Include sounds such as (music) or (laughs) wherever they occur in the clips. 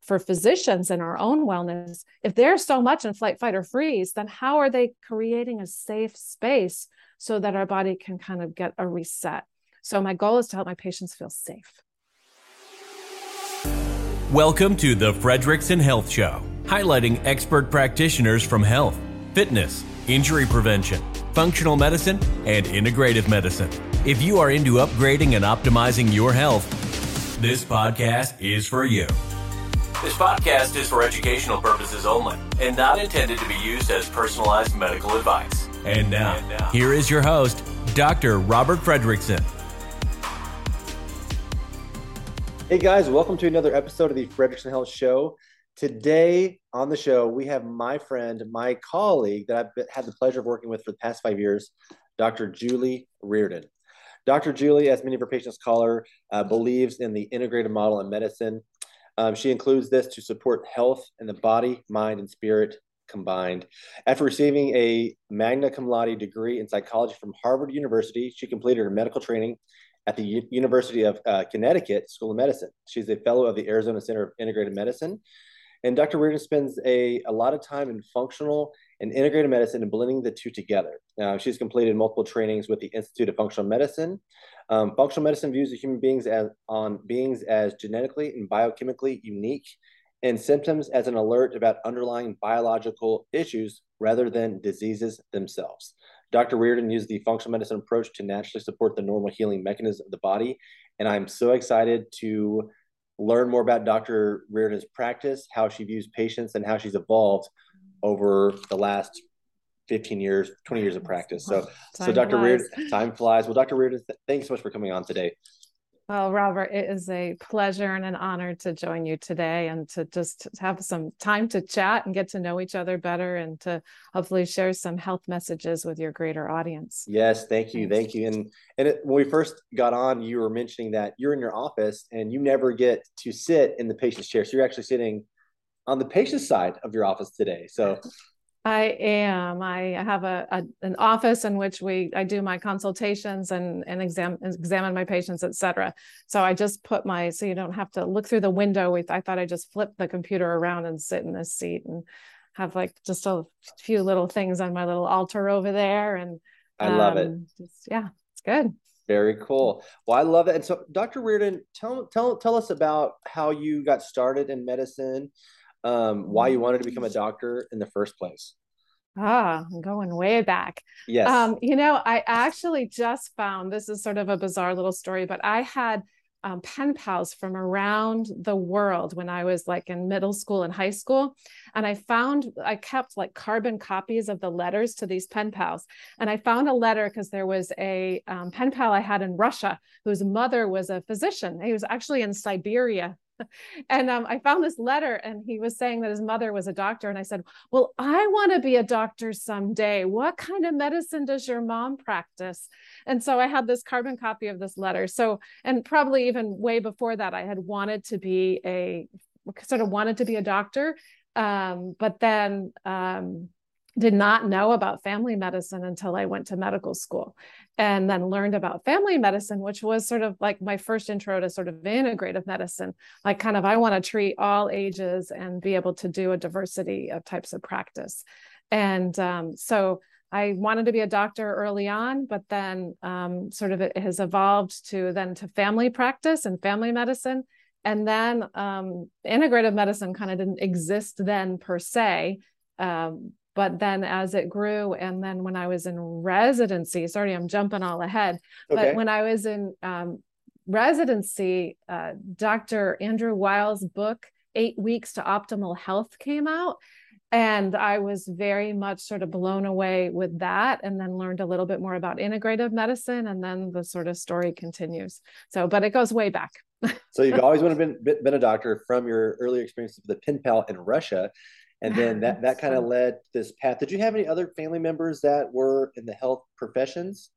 for physicians and our own wellness, if they're so much in flight, fight, or freeze, then how are they creating a safe space so that our body can kind of get a reset? So, my goal is to help my patients feel safe. Welcome to the Fredrickson Health Show, highlighting expert practitioners from health, fitness, injury prevention, functional medicine, and integrative medicine. If you are into upgrading and optimizing your health, this podcast is for you. This podcast is for educational purposes only and not intended to be used as personalized medical advice. And now, and now here is your host, Dr. Robert Fredrickson. Hey guys, welcome to another episode of the Fredrickson Health Show. Today on the show, we have my friend, my colleague that I've had the pleasure of working with for the past five years, Dr. Julie Reardon. Dr. Julie, as many of her patients call her, uh, believes in the integrated model in medicine um, she includes this to support health in the body, mind, and spirit combined. After receiving a magna cum laude degree in psychology from Harvard University, she completed her medical training at the U- University of uh, Connecticut School of Medicine. She's a fellow of the Arizona Center of Integrated Medicine. And Dr. Reardon spends a, a lot of time in functional and integrated medicine and blending the two together. Uh, she's completed multiple trainings with the Institute of Functional Medicine, um, functional medicine views the human beings as on beings as genetically and biochemically unique, and symptoms as an alert about underlying biological issues rather than diseases themselves. Dr. Reardon used the functional medicine approach to naturally support the normal healing mechanism of the body, and I'm so excited to learn more about Dr. Reardon's practice, how she views patients, and how she's evolved over the last 15 years, 20 years of practice. So, (laughs) so Dr. Reardon, time flies. Well, Dr. Reardon, th- thanks so much for coming on today. Well, Robert, it is a pleasure and an honor to join you today and to just have some time to chat and get to know each other better and to hopefully share some health messages with your greater audience. Yes, thank you. Thank you. And and it, when we first got on, you were mentioning that you're in your office and you never get to sit in the patient's chair. So you're actually sitting on the patient side of your office today. So I am. I have a, a, an office in which we I do my consultations and and exam examine my patients, etc. So I just put my so you don't have to look through the window. With I thought I just flip the computer around and sit in this seat and have like just a few little things on my little altar over there. And I love it. Um, just, yeah, it's good. Very cool. Well, I love it. And so, Dr. Reardon, tell tell tell us about how you got started in medicine um, why you wanted to become a doctor in the first place. Ah, I'm going way back. Yes. Um, you know, I actually just found this is sort of a bizarre little story, but I had um, pen pals from around the world when I was like in middle school and high school. And I found, I kept like carbon copies of the letters to these pen pals. And I found a letter because there was a um, pen pal I had in Russia whose mother was a physician. He was actually in Siberia (laughs) and um, I found this letter, and he was saying that his mother was a doctor. And I said, Well, I want to be a doctor someday. What kind of medicine does your mom practice? And so I had this carbon copy of this letter. So, and probably even way before that, I had wanted to be a sort of wanted to be a doctor. Um, but then, um, did not know about family medicine until I went to medical school and then learned about family medicine, which was sort of like my first intro to sort of integrative medicine. Like, kind of, I want to treat all ages and be able to do a diversity of types of practice. And um, so I wanted to be a doctor early on, but then um, sort of it has evolved to then to family practice and family medicine. And then um, integrative medicine kind of didn't exist then per se. Um, but then as it grew and then when i was in residency sorry i'm jumping all ahead okay. but when i was in um, residency uh, dr andrew weil's book eight weeks to optimal health came out and i was very much sort of blown away with that and then learned a little bit more about integrative medicine and then the sort of story continues. So but it goes way back. So you've always (laughs) been, been a doctor from your early experience with the pen pal in russia and then that that kind of led this path. Did you have any other family members that were in the health professions?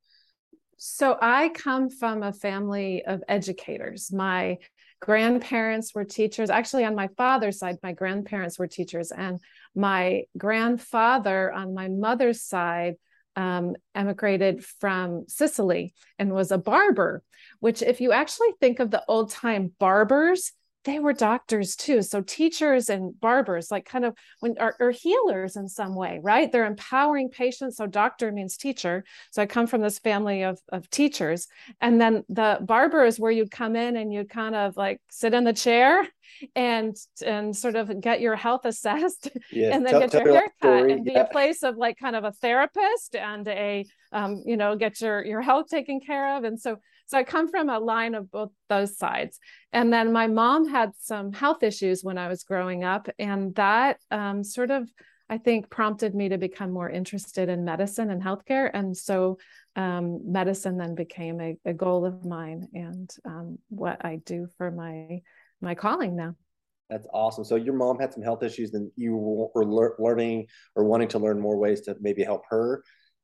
So i come from a family of educators. My grandparents were teachers. Actually on my father's side my grandparents were teachers. And my grandfather on my mother's side um, emigrated from Sicily and was a barber, which, if you actually think of the old time barbers, they were doctors too. So teachers and barbers, like kind of when are, are healers in some way, right? They're empowering patients. So doctor means teacher. So I come from this family of, of teachers. And then the barber is where you'd come in and you'd kind of like sit in the chair and and sort of get your health (laughs) assessed yes. and then tell, get your hair cut and be yeah. a place of like kind of a therapist and a um, you know get your your health taken care of and so so i come from a line of both those sides and then my mom had some health issues when i was growing up and that um, sort of i think prompted me to become more interested in medicine and healthcare and so um, medicine then became a, a, goal of mine and um, what i do for my my calling now. That's awesome. So your mom had some health issues, and you were le- learning or wanting to learn more ways to maybe help her,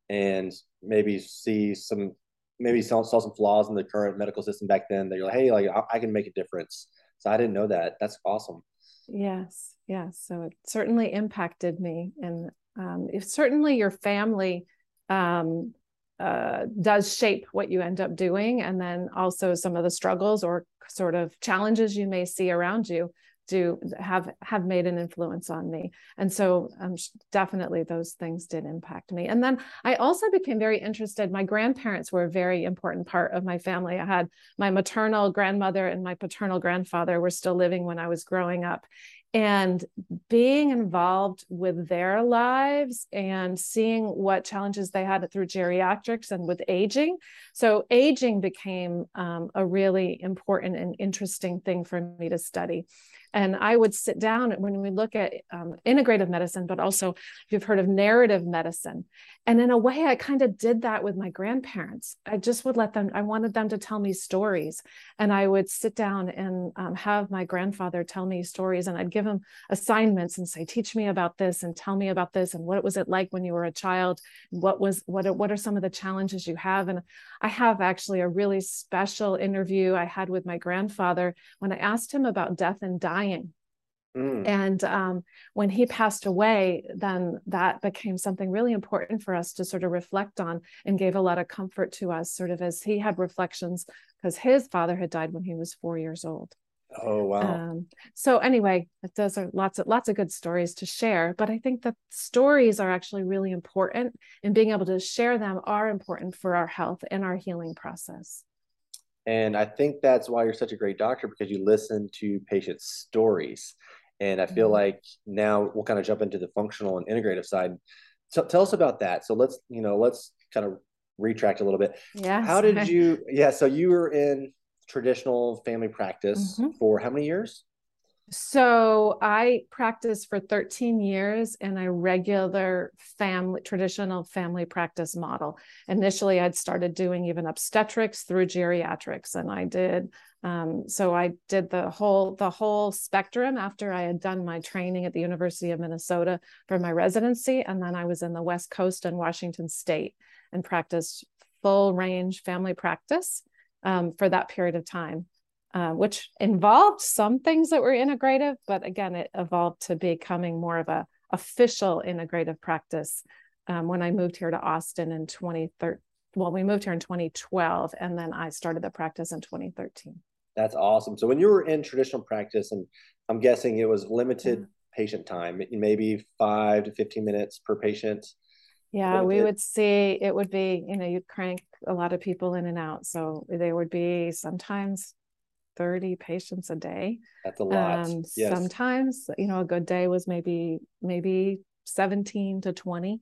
and maybe see some, maybe saw, saw some flaws in the current medical system back then. That you're like, hey, like I, I can make a difference. So I didn't know that. That's awesome. Yes, yes. So it certainly impacted me, and um, if certainly your family um, uh, does shape what you end up doing and then also some of the struggles or sort of challenges you may see around you do have have made an influence on me and so um, definitely those things did impact me and then i also became very interested my grandparents were a very important part of my family i had my maternal grandmother and my paternal grandfather were still living when i was growing up and being involved with their lives and seeing what challenges they had through geriatrics and with aging. So, aging became um, a really important and interesting thing for me to study. And I would sit down when we look at um, integrative medicine, but also if you've heard of narrative medicine. And in a way, I kind of did that with my grandparents. I just would let them, I wanted them to tell me stories. And I would sit down and um, have my grandfather tell me stories. And I'd give him assignments and say, teach me about this and tell me about this. And what was it like when you were a child? What was, what what are some of the challenges you have? And I have actually a really special interview I had with my grandfather when I asked him about death and dying. Mm. And um, when he passed away, then that became something really important for us to sort of reflect on and gave a lot of comfort to us, sort of as he had reflections, because his father had died when he was four years old. Oh wow! Um, so anyway, those are lots of lots of good stories to share. But I think that stories are actually really important, and being able to share them are important for our health and our healing process. And I think that's why you're such a great doctor because you listen to patients' stories. And I feel mm-hmm. like now we'll kind of jump into the functional and integrative side. So tell us about that. So let's you know let's kind of retract a little bit. Yeah. How did (laughs) you? Yeah. So you were in traditional family practice mm-hmm. for how many years? So I practiced for 13 years in a regular family, traditional family practice model. Initially, I'd started doing even obstetrics through geriatrics, and I did. Um, so I did the whole the whole spectrum after I had done my training at the University of Minnesota for my residency, and then I was in the West Coast and Washington State and practiced full range family practice um, for that period of time, uh, which involved some things that were integrative, but again, it evolved to becoming more of a official integrative practice um, when I moved here to Austin in 2013. Well, we moved here in 2012, and then I started the practice in 2013. That's awesome. So when you were in traditional practice, and I'm guessing it was limited mm-hmm. patient time, maybe five to 15 minutes per patient. Yeah, we would see it would be, you know, you'd crank a lot of people in and out. So they would be sometimes 30 patients a day. That's a lot. Um, yes. Sometimes, you know, a good day was maybe, maybe 17 to 20.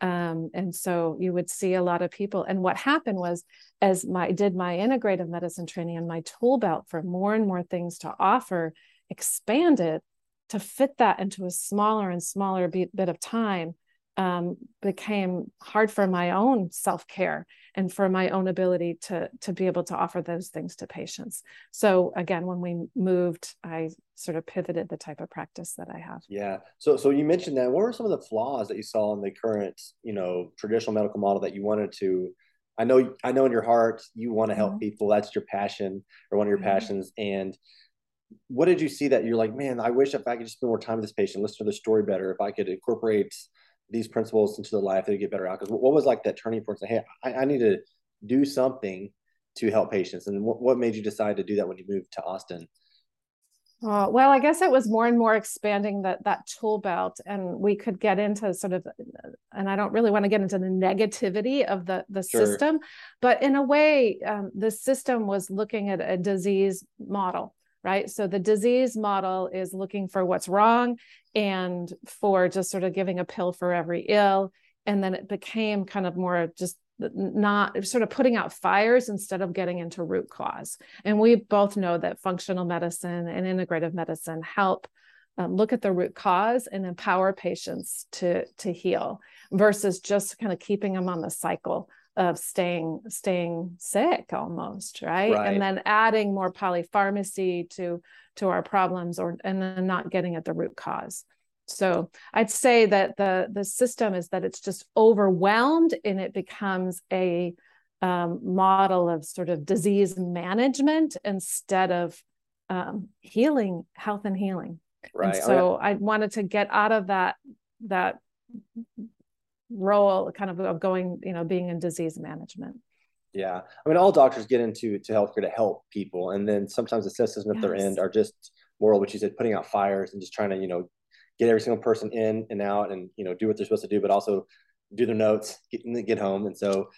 Um, and so you would see a lot of people. And what happened was, as my did my integrative medicine training and my tool belt for more and more things to offer expanded to fit that into a smaller and smaller bit, bit of time um, became hard for my own self care and for my own ability to to be able to offer those things to patients. So again, when we moved, I sort of pivoted the type of practice that I have. Yeah. So so you mentioned that. What were some of the flaws that you saw in the current, you know, traditional medical model that you wanted to? I know I know in your heart you want to help mm-hmm. people. That's your passion or one of your mm-hmm. passions. And what did you see that you're like, man, I wish if I could just spend more time with this patient, listen to the story better, if I could incorporate these principles into their life, they get better outcomes. What was like that turning point? Say, hey, I, I need to do something to help patients. And what, what made you decide to do that when you moved to Austin? Oh, well, I guess it was more and more expanding that that tool belt, and we could get into sort of, and I don't really want to get into the negativity of the the sure. system, but in a way, um, the system was looking at a disease model, right? So the disease model is looking for what's wrong, and for just sort of giving a pill for every ill, and then it became kind of more just not sort of putting out fires instead of getting into root cause. And we both know that functional medicine and integrative medicine help um, look at the root cause and empower patients to to heal versus just kind of keeping them on the cycle of staying staying sick almost right? right, and then adding more polypharmacy to to our problems or and then not getting at the root cause so I'd say that the the system is that it's just overwhelmed and it becomes a um, model of sort of disease management instead of um, healing, health and healing. Right. And so I wanted to get out of that that role, kind of of going, you know, being in disease management. Yeah, I mean, all doctors get into to healthcare to help people, and then sometimes the systems at yes. their end are just moral, which you said, putting out fires and just trying to, you know, get every single person in and out and you know do what they're supposed to do but also do their notes get get home and so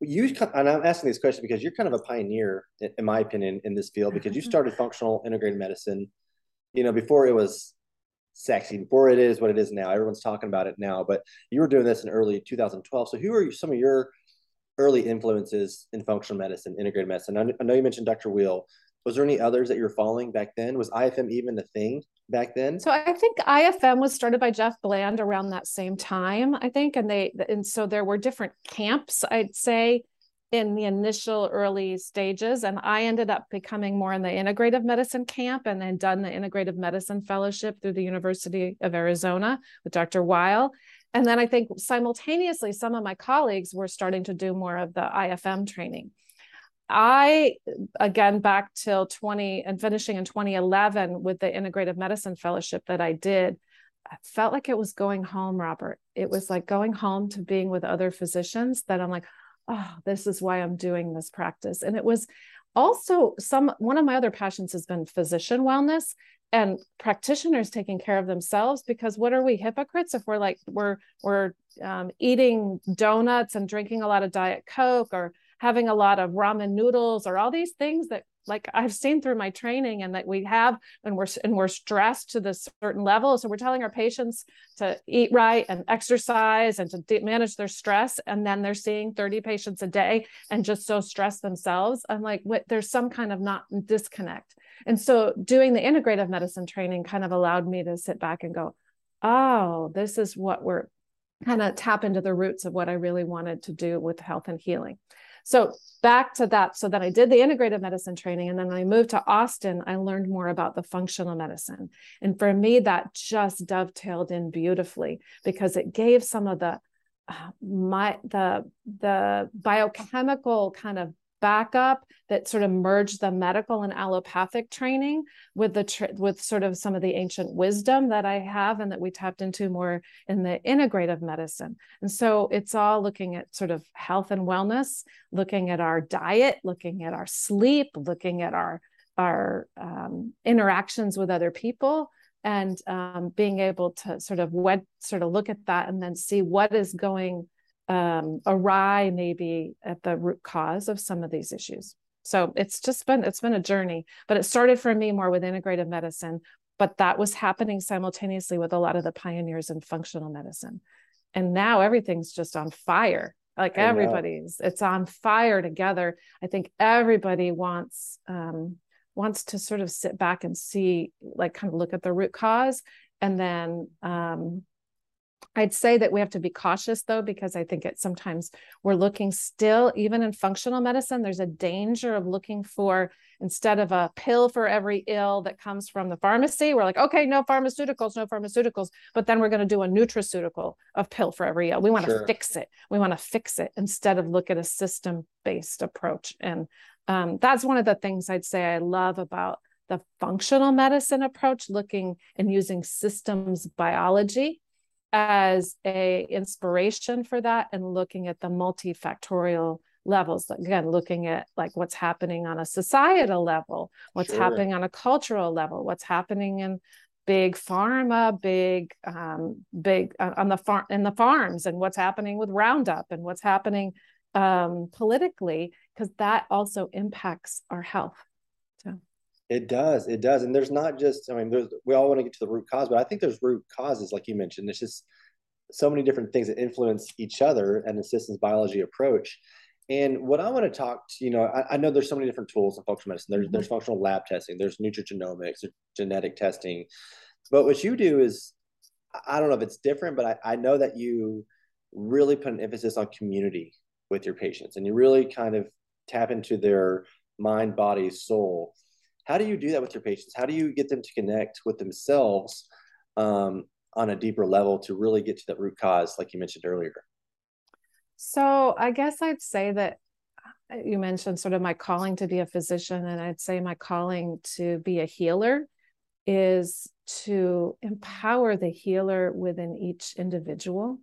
you and i'm asking this question because you're kind of a pioneer in my opinion in this field because you mm-hmm. started functional integrated medicine you know before it was sexy before it is what it is now. Everyone's talking about it now but you were doing this in early 2012 so who are some of your early influences in functional medicine integrated medicine? I know you mentioned dr Weil. Was there any others that you were following back then? Was ifm even a thing back then? So I think IFM was started by Jeff Bland around that same time, I think, and they and so there were different camps, I'd say, in the initial early stages, and I ended up becoming more in the integrative medicine camp, and then done the integrative medicine fellowship through the University of Arizona with Dr. Weil. And then I think simultaneously, some of my colleagues were starting to do more of the IFM training. I again back till 20 and finishing in 2011 with the integrative medicine fellowship that I did I felt like it was going home Robert it was like going home to being with other physicians that I'm like oh this is why I'm doing this practice. And it was also some one of my other passions has been physician wellness and practitioners taking care of themselves because what are we hypocrites if we're like we're we're um, eating donuts and drinking a lot of diet coke or having a lot of ramen noodles or all these things that like I've seen through my training and that we have and we're and we're stressed to this certain level. So we're telling our patients to eat right and exercise and to de- manage their stress. And then they're seeing 30 patients a day and just so stressed themselves. I'm like, what there's some kind of not disconnect. And so doing the integrative medicine training kind of allowed me to sit back and go, oh, this is what we're kind of tap into the roots of what I really wanted to do with health and healing. So back to that. So then I did the integrative medicine training. And then I moved to Austin, I learned more about the functional medicine. And for me, that just dovetailed in beautifully because it gave some of the uh, my the the biochemical kind of backup that sort of merged the medical and allopathic training with the tr- with sort of some of the ancient wisdom that I have and that we tapped into more in the integrative medicine. And so it's all looking at sort of health and wellness, looking at our diet, looking at our sleep, looking at our our um, interactions with other people and um, being able to sort of what sort of look at that and then see what is going um, awry maybe at the root cause of some of these issues. So it's just been it's been a journey, but it started for me more with integrative medicine, but that was happening simultaneously with a lot of the pioneers in functional medicine. And now everything's just on fire. Like everybody's it's on fire together. I think everybody wants um wants to sort of sit back and see like kind of look at the root cause and then um I'd say that we have to be cautious though, because I think it sometimes we're looking still, even in functional medicine, there's a danger of looking for instead of a pill for every ill that comes from the pharmacy, we're like, okay, no pharmaceuticals, no pharmaceuticals, but then we're going to do a nutraceutical of pill for every ill. We want to sure. fix it. We want to fix it instead of look at a system based approach. And um, that's one of the things I'd say I love about the functional medicine approach, looking and using systems biology as a inspiration for that and looking at the multifactorial levels again looking at like what's happening on a societal level what's sure. happening on a cultural level what's happening in big pharma big um, big uh, on the farm in the farms and what's happening with roundup and what's happening um, politically because that also impacts our health it does it does and there's not just i mean there's we all want to get to the root cause but i think there's root causes like you mentioned it's just so many different things that influence each other and the systems biology approach and what I want to talk to, you know, I, I, know there's so many different tools in functional medicine. There's mm-hmm. there's functional lab testing, there's nutrigenomics, there's genetic testing. But what you do is, I don't know if it's different, but I, I know that you really put an emphasis on community with your patients and you really kind of tap into their mind, body, soul. How do you do that with your patients? How do you get them to connect with themselves um, on a deeper level to really get to that root cause, like you mentioned earlier? So I guess I'd say that uh, you mentioned sort of my calling to be a physician, and I'd say my calling to be a healer is to empower the healer within each individual.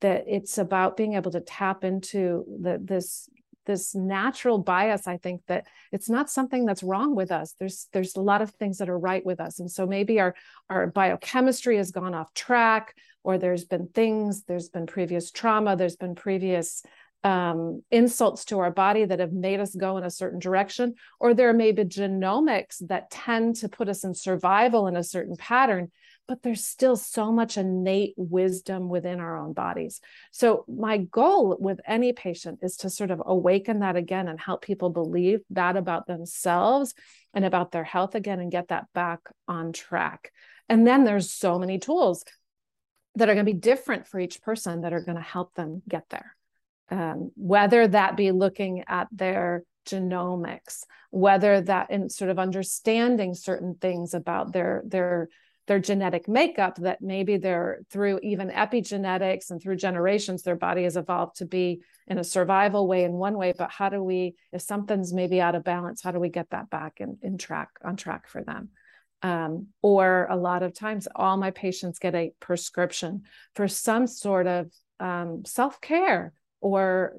That it's about being able to tap into the, this this natural bias i think that it's not something that's wrong with us. There's there's a lot of things that are right with us. And so maybe our our biochemistry has gone off track or there's been things there's been previous trauma there's been previous um, insults to our body that have made us go in a certain direction or there may be genomics that tend to put us in survival in a certain pattern but there's still so much innate wisdom within our own bodies. So, my goal with any patient is to sort of awaken that again and help people believe that about themselves and about their health again and get that back on track. And then there's so many tools that are going to be different for each person that are going to help them get there. Um, whether that be looking at their genomics, whether that in sort of understanding certain things about their their their genetic makeup that maybe they're through even epigenetics and through generations their body has evolved to be in a survival way in one way. But how do we if something's maybe out of balance how do we get that back in, in track on track for them? Um, or a lot of times all my patients get a prescription for some sort of um, self-care or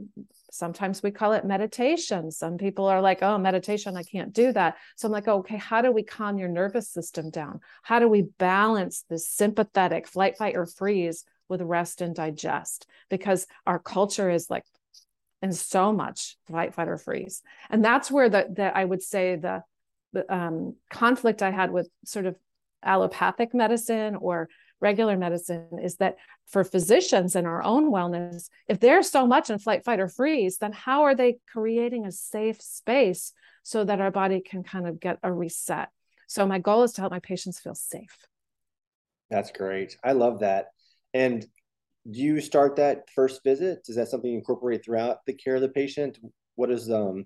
sometimes we call it meditation. Some people are like oh meditation i can't do that. So i'm like okay how do we calm your nervous system down? How do we balance this sympathetic flight fight or freeze with rest and digest? Because our culture is like in so much flight, fight or freeze. And that's where the, the i would say the, the um, conflict i had with sort of allopathic medicine or regular medicine is that for physicians and our own wellness, if they're so much in flight, fight, or freeze, then how are they creating a safe space so that our body can kind of get a reset? So my goal is to help my patients feel safe. That's great. I love that. And do you start that first visit? Is that something you incorporate throughout the care of the patient? What is um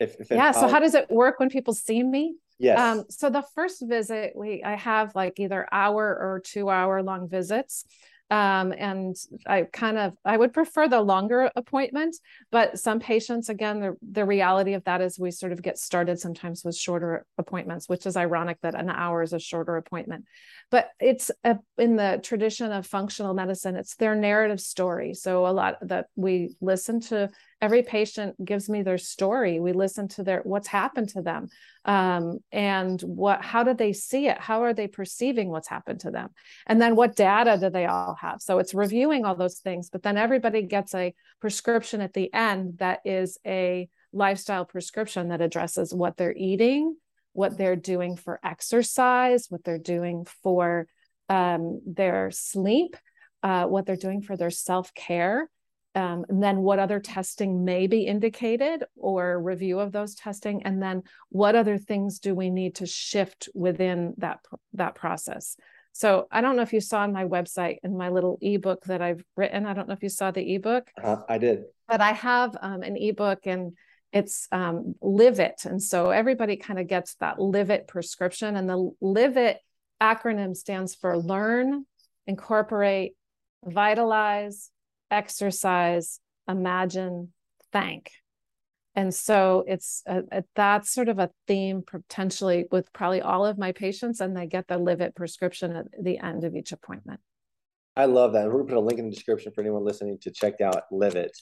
if, if yeah, so how does it work when people see me? Yes. Um, so the first visit, we I have like either hour or two hour long visits. Um, and I kind of I would prefer the longer appointment, but some patients, again, the the reality of that is we sort of get started sometimes with shorter appointments, which is ironic that an hour is a shorter appointment. But it's a, in the tradition of functional medicine, it's their narrative story. So a lot that we listen to every patient gives me their story. We listen to their what's happened to them um, and what how do they see it? How are they perceiving what's happened to them? And then what data do they all have? So it's reviewing all those things but then everybody gets a prescription at the end that is a lifestyle prescription that addresses what they're eating what they're doing for exercise what they're doing for um, their sleep uh, what they're doing for their self-care um, and then what other testing may be indicated or review of those testing and then what other things do we need to shift within that that process. So i don't know if you saw on my website in my little ebook that i've written i don't know if you saw the ebook. Uh, i did. But i have um, an ebook and it's um, live it and so everybody kind of gets that live it prescription and the live it acronym stands for learn incorporate vitalize exercise, imagine, thank. And so it's a, a, that's sort of a theme potentially with probably all of my patients, and they get the Live It prescription at the end of each appointment. I love that. We're going to put a link in the description for anyone listening to check out Live It.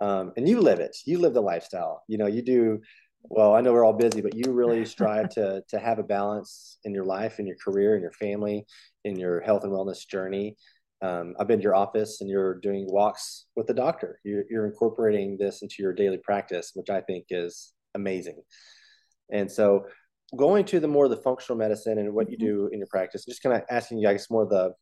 um, and you live it. You live the lifestyle. You know, you do. Well, I know we're all busy, but you really (laughs) strive to to have a balance in your life, in your career, in your family, in your health and wellness journey. Um, I've been to your office, and you're doing walks with the doctor. You're, you're incorporating this into your daily practice, which I think is amazing. And so, going to the more of the functional medicine and what you mm-hmm. do in your practice, just kind of asking you guys more of the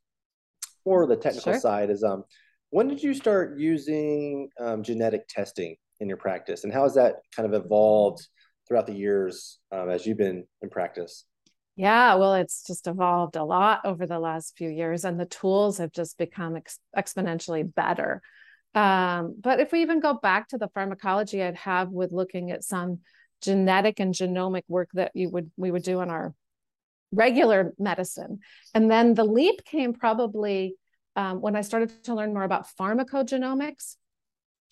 more the technical sure. side is um when did you start using um, genetic testing in your practice and how has that kind of evolved throughout the years um, as you've been in practice yeah well it's just evolved a lot over the last few years and the tools have just become ex- exponentially better um, but if we even go back to the pharmacology i'd have with looking at some genetic and genomic work that you would we would do in our regular medicine. And then the leap came probably um, when I started to learn more about pharmacogenomics,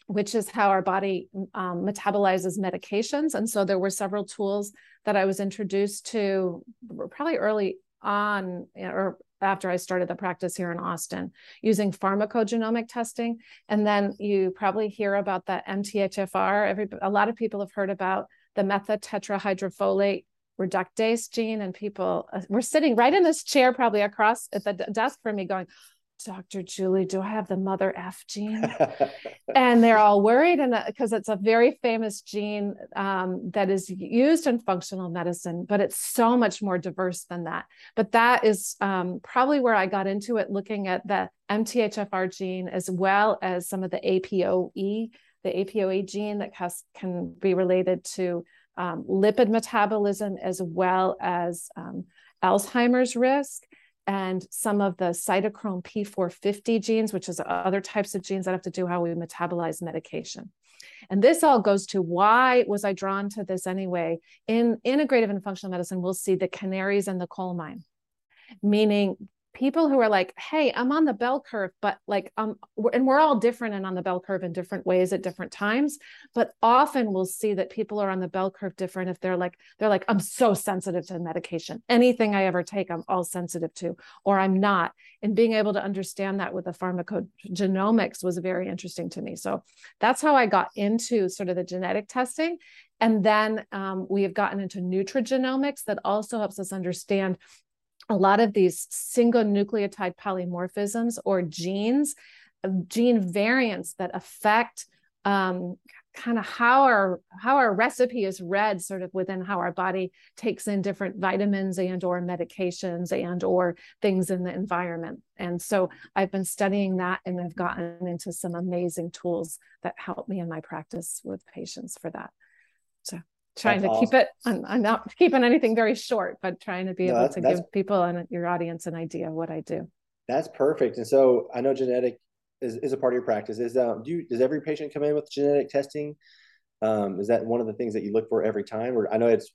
which is how our body um, metabolizes medications. And so there were several tools that I was introduced to probably early on or after I started the practice here in Austin using pharmacogenomic testing. And then you probably hear about the MTHFR. Every, a lot of people have heard about the methotetrahydrofolate reductase gene and people uh, were sitting right in this chair probably across at the desk from me going dr julie do i have the mother f gene? (laughs) And they're all worried and because uh, it's a very famous gene um, that is used in functional medicine but it's so much more diverse than that. But that is um, probably where i got into it looking at the mthfr gene as well as some of the apoe the apoe gene that has, can be related to um, lipid metabolism as well as um, Alzheimer's risk and some of the cytochrome P450 genes, which is other types of genes that have to do how we metabolize medication. And this all goes to why was I drawn to this anyway? In integrative and functional medicine, we'll see the canaries in the coal mine, meaning people who are like, hey, I'm on the bell curve, but like, um, and we're all different and on the bell curve in different ways at different times. But often we'll see that people are on the bell curve different if they're like, they're like, I'm so sensitive to medication. Anything I ever take, I'm all sensitive to, or I'm not. And being able to understand that with the pharmacogenomics was very interesting to me. So that's how I got into sort of the genetic testing. And then um, we have gotten into nutrigenomics that also helps us understand a lot of these single nucleotide polymorphisms or genes, uh, gene variants that affect um, kind of how our how our recipe is read sort of within how our body takes in different vitamins and or medications and or things in the environment. And so i've been studying that and i've gotten into some amazing tools that help me in my practice with patients for that. So trying that's to awesome. keep it I'm, I'm, not keeping anything very short but trying to be no, able to give people and your audience an idea of what i do. That's perfect. And so i know genetic is, is a part of your practice. Is um do you does every patient come in with genetic testing? Um is that one of the things that you look for every time? Or i know it's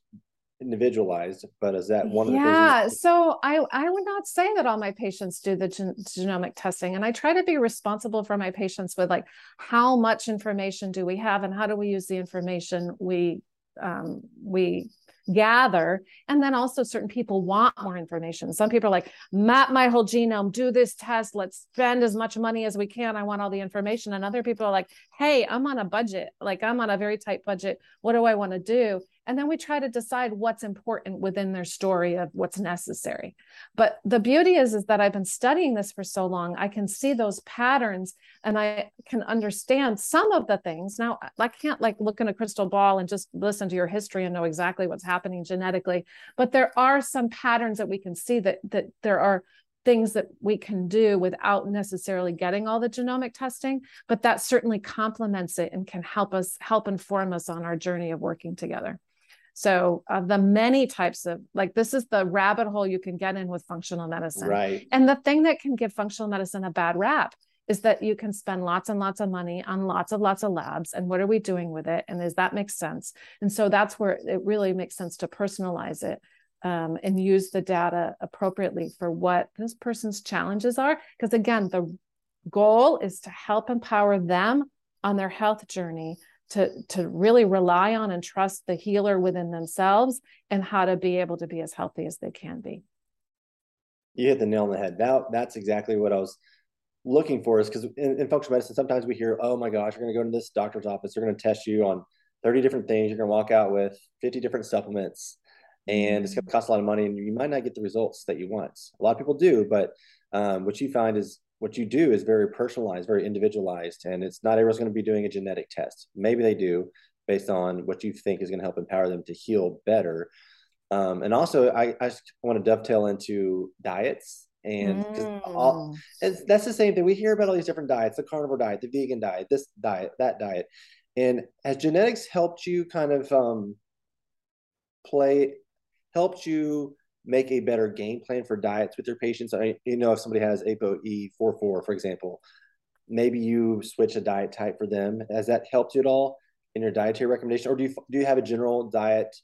individualized but is that one of the yeah so i i would not say that all my patients do the gen- genomic testing and i try to be responsible for my patients with like how much information do we have and how do we use the information we um, we gather. And then also certain people want more information. Some people are like map my whole genome do this test let's spend as much money as we can. I want all the information. And other people are like hey i'm on a budget. Like i'm on a very tight budget. What do i want to do and then we try to decide what's important within their story of what's necessary. But the beauty is is that i've been studying this for so long i can see those patterns and i can understand some of the things. Now i can't like look in a crystal ball and just listen to your history and know exactly what's happening genetically but there are some patterns that we can see that that there are things that we can do without necessarily getting all the genomic testing but that certainly complements it and can help us help inform us on our journey of working together so uh, the many types of like this is the rabbit hole you can get in with functional medicine. Right. And the thing that can give functional medicine a bad rap is that you can spend lots and lots of money on lots of lots of labs and what are we doing with it and does that make sense and so that's where it really makes sense to personalize it um, and use the data appropriately for what this person's challenges are because again the goal is to help empower them on their health journey to to really rely on and trust the healer within themselves and how to be able to be as healthy as they can be. You hit the nail on the head. Now that's exactly what i was looking for is because in, in, functional medicine, sometimes we hear, oh my gosh, you're going to go to this doctor's office, they're going to test you on 30 different things, you're going to walk out with 50 different supplements, and it's going to cost a lot of money, and you might not get the results that you want. A lot of people do, but um, what you find is what you do is very personalized, very individualized, and it's not everyone's going to be doing a genetic test. Maybe they do based on what you think is going to help empower them to heal better. Um, and also, I, I want to dovetail into diets and mm. all that's the same thing we hear about all these different diets the carnivore diet the vegan diet this diet that diet and has genetics helped you kind of um, play helped you make a better game plan for diets with your patients I, you know if somebody has apoe44 for example maybe you switch a diet type for them has that helped you at all in your dietary recommendation or do you do you have a general diet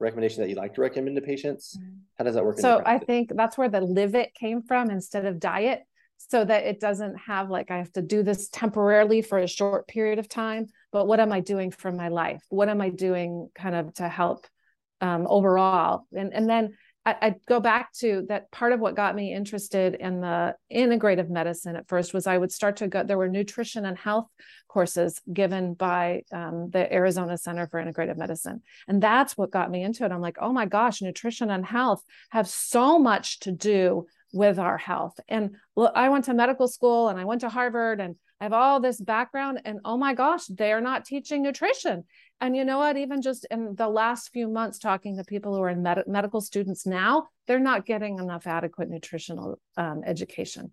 recommendation that you like to recommend to patients? Mm-hmm. How does that work? So I think that's where the live it came from instead of diet, so that it doesn't have like I have to do this temporarily for a short period of time. But what am I doing for my life? What am I doing kind of to help um, overall? And and then I, I go back to that part of what got me interested in the integrative medicine at first was I would start to go, there were nutrition and health courses given by um, the Arizona Center for Integrative Medicine. And that's what got me into it. I'm like, oh my gosh, nutrition and health have so much to do with our health. And look, I went to medical school and I went to Harvard and I have all this background, and oh my gosh, they're not teaching nutrition. And you know what? Even just in the last few months, talking to people who are in med- medical students now, they're not getting enough adequate nutritional um, education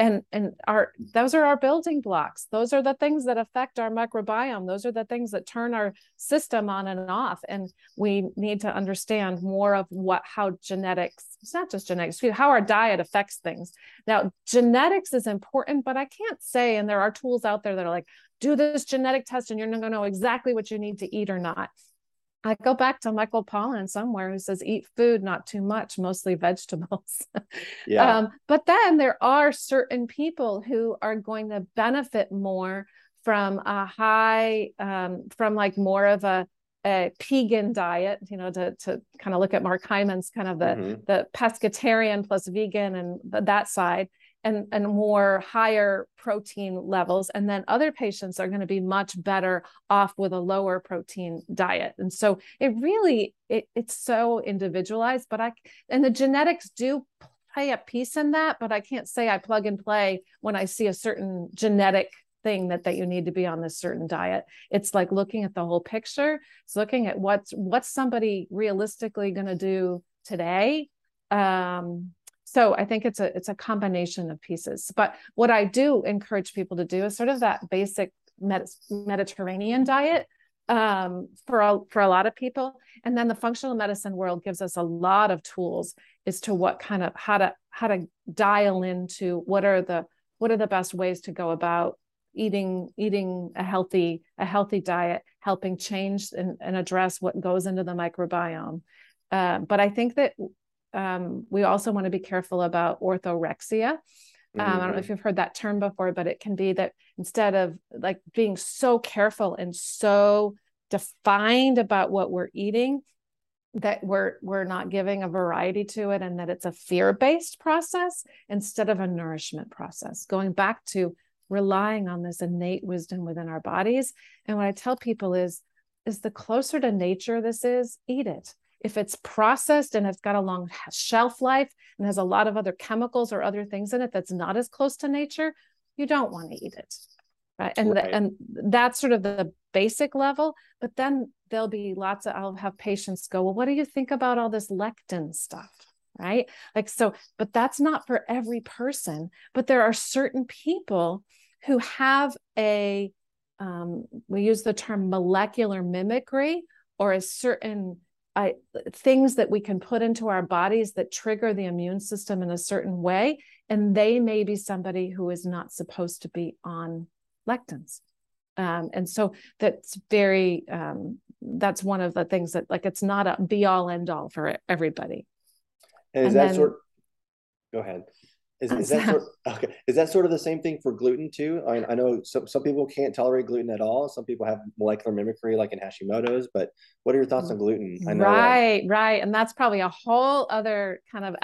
and and our those are our building blocks. Those are the things that affect our microbiome. Those are the things that turn our system on and off. And we need to understand more of what how genetics it's not just genetics how our diet affects things. Now genetics is important but i can't say and there are tools out there that are like do this genetic test and you're not going to know exactly what you need to eat or not I go back to Michael Pollan somewhere who says, eat food, not too much, mostly vegetables. (laughs) yeah. Um, but then there are certain people who are going to benefit more from a high, um, from like more of a, a vegan diet, you know, to, to kind of look at Mark Hyman's kind of the, mm-hmm. the pescatarian plus vegan and that side and, and more higher protein levels. And then other patients are going to be much better off with a lower protein diet. And so it really, it, it's so individualized, but I, and the genetics do play a piece in that, but I can't say I plug and play when I see a certain genetic thing that that you need to be on this certain diet it's like looking at the whole picture it's looking at what's what's somebody realistically going to do today um so i think it's a it's a combination of pieces but what i do encourage people to do is sort of that basic Med- mediterranean diet um, for a, for a lot of people. And then the functional medicine world gives us a lot of tools as to what kind of how to how to dial into what are the what are the best ways to go about eating eating a healthy a healthy diet helping change and, and address what goes into the microbiome. Uh, but i think that um, we also want to be careful about orthorexia. Um, mm-hmm. I don't know if mm-hmm. you've heard that term before, but it can be that instead of like being so careful and so defined about what we're eating, that we're we're not giving a variety to it, and that it's a fear-based process instead of a nourishment process. Going back to relying on this innate wisdom within our bodies. And what I tell people is, is the closer to nature this is, eat it if it's processed and it's got a long shelf life and has a lot of other chemicals or other things in it that's not as close to nature, you don't want to eat it. Right. And right. The, and that's sort of the basic level. But then there'll be lots of I'll have patients go, Well, what do you think about all this lectin stuff? Right. Like so, but that's not for every person. But there are certain people who have a um, we use the term molecular mimicry or a certain I, things that we can put into our bodies that trigger the immune system in a certain way. And they may be somebody who is not supposed to be on lectins. Um, and so that's very, um, that's one of the things that, like, it's not a be all end all for everybody. And is and that then, sort? Go ahead. Is, is that sort okay? Is that sort of the same thing for gluten too? I, I know some some people can't tolerate gluten at all. Some people have molecular mimicry, like in Hashimoto's. But what are your thoughts on mm, gluten? I know right, right, and that's probably a whole other kind of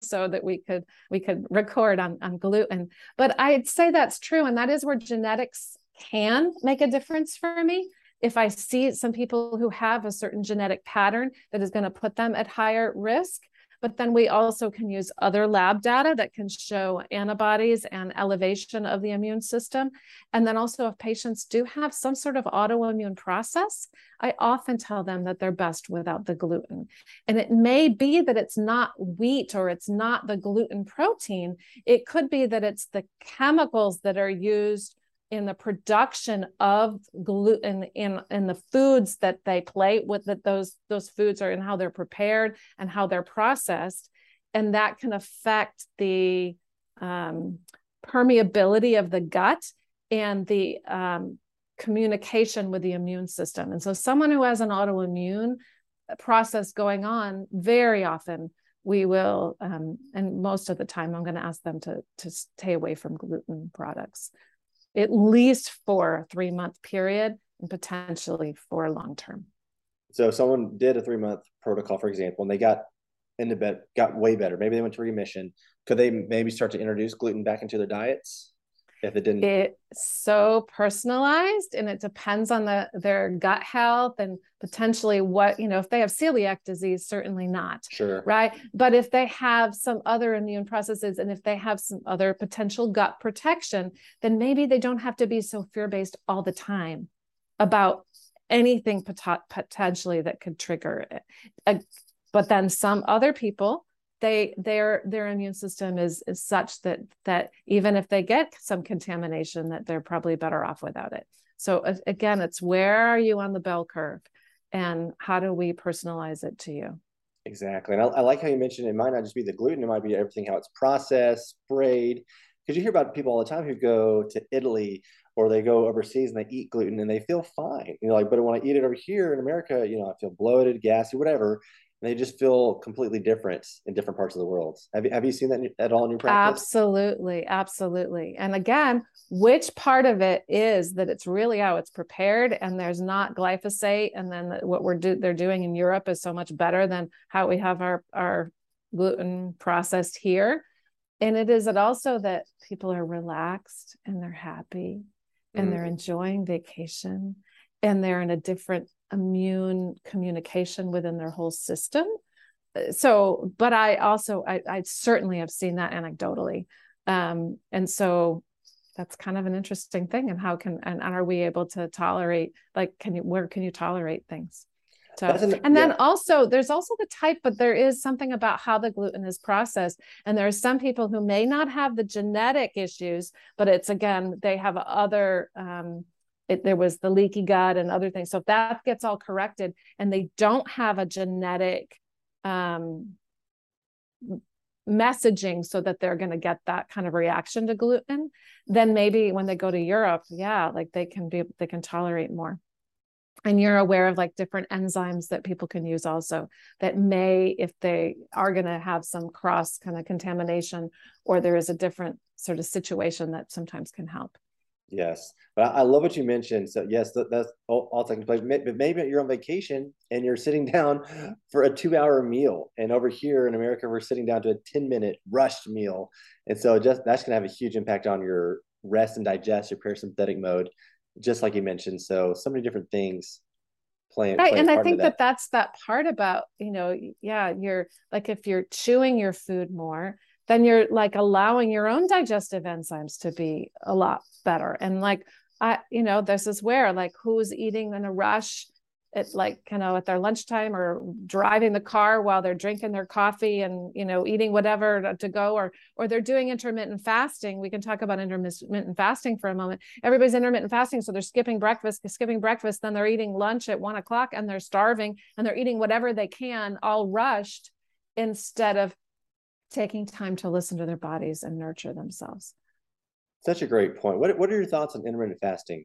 so that we could we could record on, on gluten. But I'd say that's true. And that is where genetics can make a difference for me. If I see some people who have a certain genetic pattern that is going to put them at higher risk, but then we also can use other lab data that can show antibodies and elevation of the immune system. And then also, if patients do have some sort of autoimmune process, I often tell them that they're best without the gluten. And it may be that it's not wheat or it's not the gluten protein, it could be that it's the chemicals that are used in the production of gluten in in the foods that they plate with that those those foods are and how they're prepared and how they're processed. And that can affect the um, permeability of the gut and the um, communication with the immune system. And so someone who has an autoimmune process going on very often we will um, and most of the time i'm going to ask them to to stay away from gluten products at least for a three month period and potentially for long term. So someone did a three month protocol, for example, and they got into bed, got way better. Maybe they went to remission. Could they maybe start to introduce gluten back into their diets? If it didn't it's so personalized and it depends on the their gut health and potentially what you know if they have celiac disease certainly not sure. right? But if they have some other immune processes and if they have some other potential gut protection then maybe they don't have to be so fear based all the time about anything pot- potentially that could trigger it. Uh, but then some other people they their their immune system is is such that that even if they get some contamination that they're probably better off without it. So again it's where are you on the bell curve and how do we personalize it to you? Exactly. And I, I like how you mentioned it might not just be the gluten it might be everything how it's processed sprayed. Because you hear about people all the time who go to italy or they go overseas and they eat gluten and they feel fine. You know like but when i eat it over here in america you know i feel bloated gassy whatever they just feel completely different in different parts of the world. Have you, have you seen that at all in your practice? Absolutely. Absolutely. And again, which part of it is that it's really how it's prepared and there's not glyphosate. And then what we're do, they're doing in Europe is so much better than how we have our, our gluten processed here. And it is it also that people are relaxed and they're happy and mm. they're enjoying vacation and they're in a different immune communication within their whole system. Uh, so but i also i, I certainly have seen that anecdotally. Um, and so that's kind of an interesting thing and how can and, and are we able to tolerate like can you where can you tolerate things? So an, and then yeah. also there's also the type but there is something about how the gluten is processed. And there are some people who may not have the genetic issues but it's again they have other um, it, there was the leaky gut and other things. So if that gets all corrected and they don't have a genetic um, messaging so that they're going to get that kind of reaction to gluten, then maybe when they go to Europe, yeah, like they can be, they can tolerate more. And you're aware of like different enzymes that people can use also that may, if they are going to have some cross kind of contamination or there is a different sort of situation that sometimes can help. Yes, but I, love what you mentioned. So yes, that, that's all, all taking place. But maybe you're on vacation and you're sitting (laughs) down for a two-hour meal, and over here in America, we're sitting down to a ten-minute rushed meal, and so just that's going to have a huge impact on your rest and digest, your parasympathetic mode, just like you mentioned. So so many different things playing. Right, and I think that. that that's that part about you know, yeah, you're like if you're chewing your food more then you're like allowing your own digestive enzymes to be a lot better. And like, I, you know, this is where like who's eating in a rush at like, you know, at their lunchtime or driving the car while they're drinking their coffee and, you know, eating whatever to, to go or, or they're doing intermittent fasting. We can talk about intermittent fasting for a moment. Everybody's intermittent fasting. So they're skipping breakfast, skipping breakfast, then they're eating lunch at one o'clock and they're starving and they're eating whatever they can all rushed instead of taking time to listen to their bodies and nurture themselves. Such a great point. What, what are your thoughts on intermittent fasting?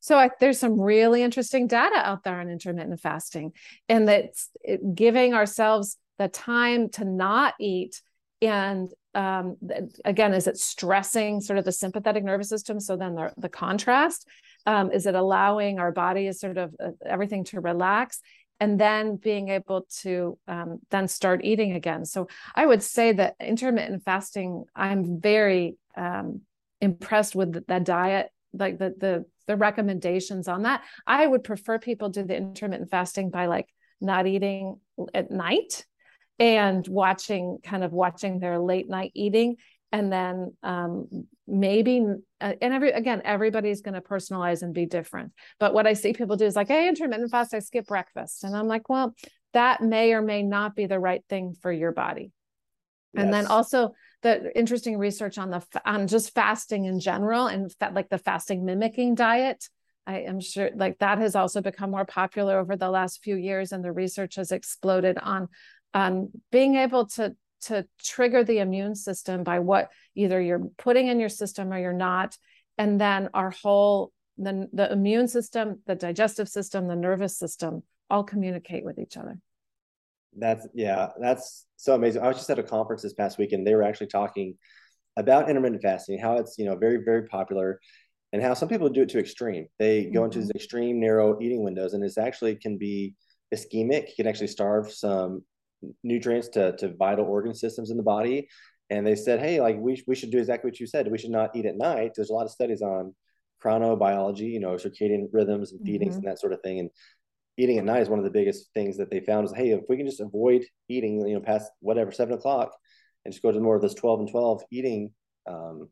So I, there's some really interesting data out there on intermittent fasting, and that's giving ourselves the time to not eat. And um, again, is it stressing sort of the sympathetic nervous system? So then the, the contrast um, is it allowing our body is sort of uh, everything to relax and then being able to um, then start eating again. So I would say that intermittent fasting, I'm very um, impressed with that diet, like the the the recommendations on that. I would prefer people do the intermittent fasting by like not eating at night and watching kind of watching their late night eating and then um, maybe uh, and every again everybody's going to personalize and be different. But what i see people do is like hey intermittent fast i skip breakfast. And i'm like well that may or may not be the right thing for your body. Yes. and then also the interesting research on the on just fasting in general and fa- like the fasting mimicking diet. I am sure like that has also become more popular over the last few years and the research has exploded on um, being able to to trigger the immune system by what either you're putting in your system or you're not. And then our whole the, the immune system the digestive system the nervous system all communicate with each other. That's yeah that's so amazing. I was just at a conference this past week and they were actually talking about intermittent fasting how it's you know very very popular and how some people do it to extreme. They go mm-hmm. into these extreme narrow eating windows and it's actually can be ischemic you can actually starve some nutrients to, to vital organ systems in the body. And they said, hey, like we, we should do exactly what you said. We should not eat at night. There's a lot of studies on chronobiology, you know, circadian rhythms and feedings mm-hmm. and that sort of thing. And eating at night is one of the biggest things that they found is, hey, if we can just avoid eating, you know, past whatever, seven o'clock and just go to more of this 12 and 12 eating um,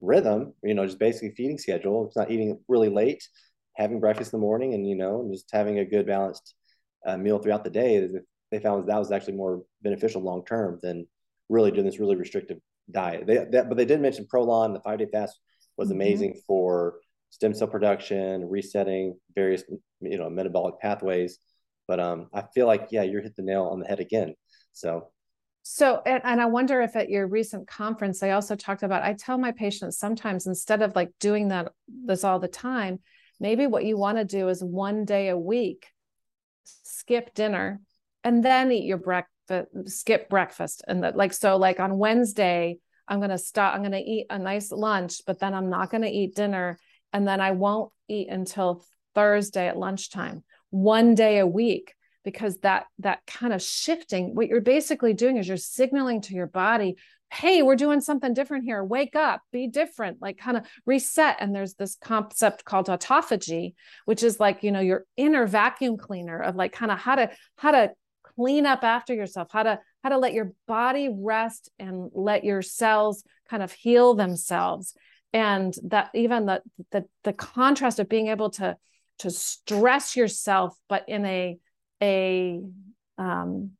rhythm, you know, just basically feeding schedule. It's not eating really late, having breakfast in the morning and, you know, and just having a good balanced uh, meal throughout the day they found that was actually more beneficial long term than really doing this really restrictive diet. They, that, but they did mention Prolon, the five day fast was mm-hmm. amazing for stem cell production, resetting various you know metabolic pathways. But um, I feel like yeah, you're hit the nail on the head again. So. So, and, and I wonder if at your recent conference, they also talked about, I tell my patients sometimes instead of like doing that, this all the time, maybe what you want to do is one day a week, skip dinner and then eat your breakfast skip breakfast. And the, like so like on wednesday i'm going to stop i'm going to eat a nice lunch but then i'm not going to eat dinner and then i won't eat until thursday at lunchtime one day a week because that that kind of shifting what you're basically doing is you're signaling to your body hey we're doing something different here. Wake up be different like kind of reset. And there's this concept called autophagy which is like you know your inner vacuum cleaner of like kind of how to how to clean up after yourself how to how to let your body rest and let your cells kind of heal themselves. And that even the the, the contrast of being able to to stress yourself but in a a um,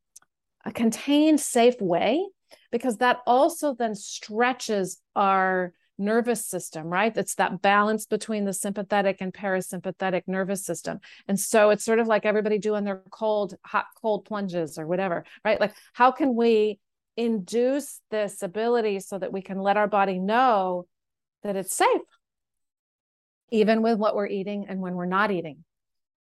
a contained safe way because that also then stretches our nervous system, right? It's that balance between the sympathetic and parasympathetic nervous system. And so it's sort of like everybody doing their cold, hot, cold plunges or whatever, right? Like, how can we induce this ability so that we can let our body know that it's safe, even with what we're eating and when we're not eating?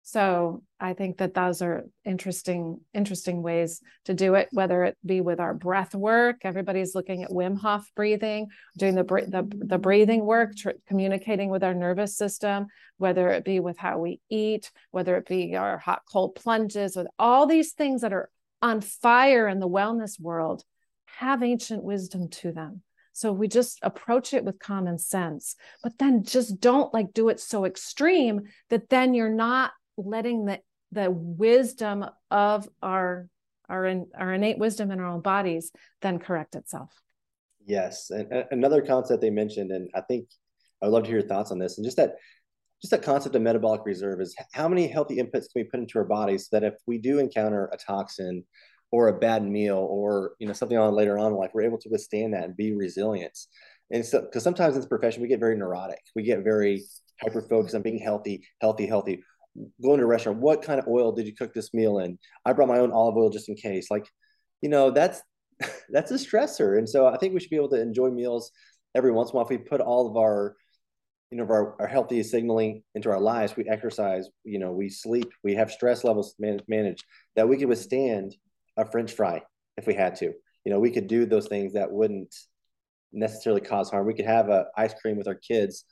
So I think that those are interesting, interesting ways to do it, whether it be with our breath work. Everybody's looking at Wim Hof breathing, doing the, the, the breathing work, tr- communicating with our nervous system, whether it be with how we eat, whether it be our hot, cold plunges, with all these things that are on fire in the wellness world have ancient wisdom to them. So we just approach it with common sense, but then just don't like do it so extreme that then you're not letting the the wisdom of our our in, our innate wisdom in our own bodies then correct itself. Yes and, another concept they mentioned and i think i would love to hear your thoughts on this and just that just that concept of metabolic reserve is how many healthy inputs can we put into our bodies so that if we do encounter a toxin or a bad meal or you know something on later on like we're able to withstand that and be resilient. And so because sometimes in this profession we get very neurotic. We get very hyper focused on being healthy healthy healthy going to a restaurant, what kind of oil did you cook this meal in? I brought my own olive oil just in case. Like, you know, that's (laughs) that's a stressor. And so I think we should be able to enjoy meals every once in a while. If we put all of our, you know, our, our healthy signaling into our lives, we exercise, you know, we sleep, we have stress levels man- managed, that we could withstand a French fry if we had to. You know, we could do those things that wouldn't necessarily cause harm. We could have a ice cream with our kids,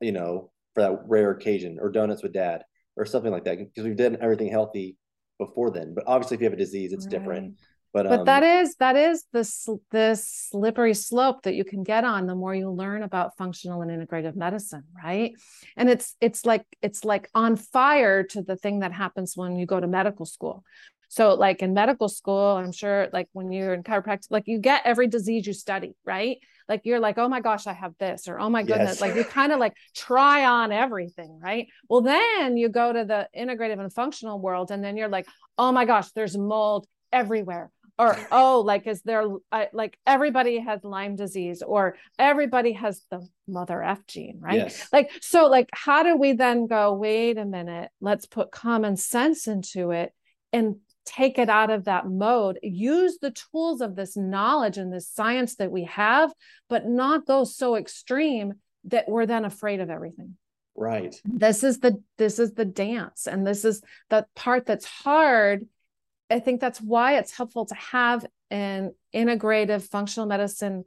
you know, for that rare occasion, or donuts with dad or something like that because we've done everything healthy before then. But obviously, if you have a disease, it's right. different. But, but um, that is that is this this slippery slope that you can get on the more you learn about functional and integrative medicine right and it's it's like it's like on fire to the thing that happens when you go to medical school so like in medical school i'm sure like when you're in chiropractic like you get every disease you study right like you're like oh my gosh i have this or oh my goodness yes. like you kind of like try on everything right well then you go to the integrative and functional world and then you're like oh my gosh there's mold everywhere or (laughs) oh like is there like everybody has lyme disease or everybody has the mother f gene right yes. like so like how do we then go wait a minute let's put common sense into it and take it out of that mode. Use the tools of this knowledge and this science that we have but not go so extreme that we're then afraid of everything. Right. This is the this is the dance and this is the part that's hard. I think that's why it's helpful to have an integrative functional medicine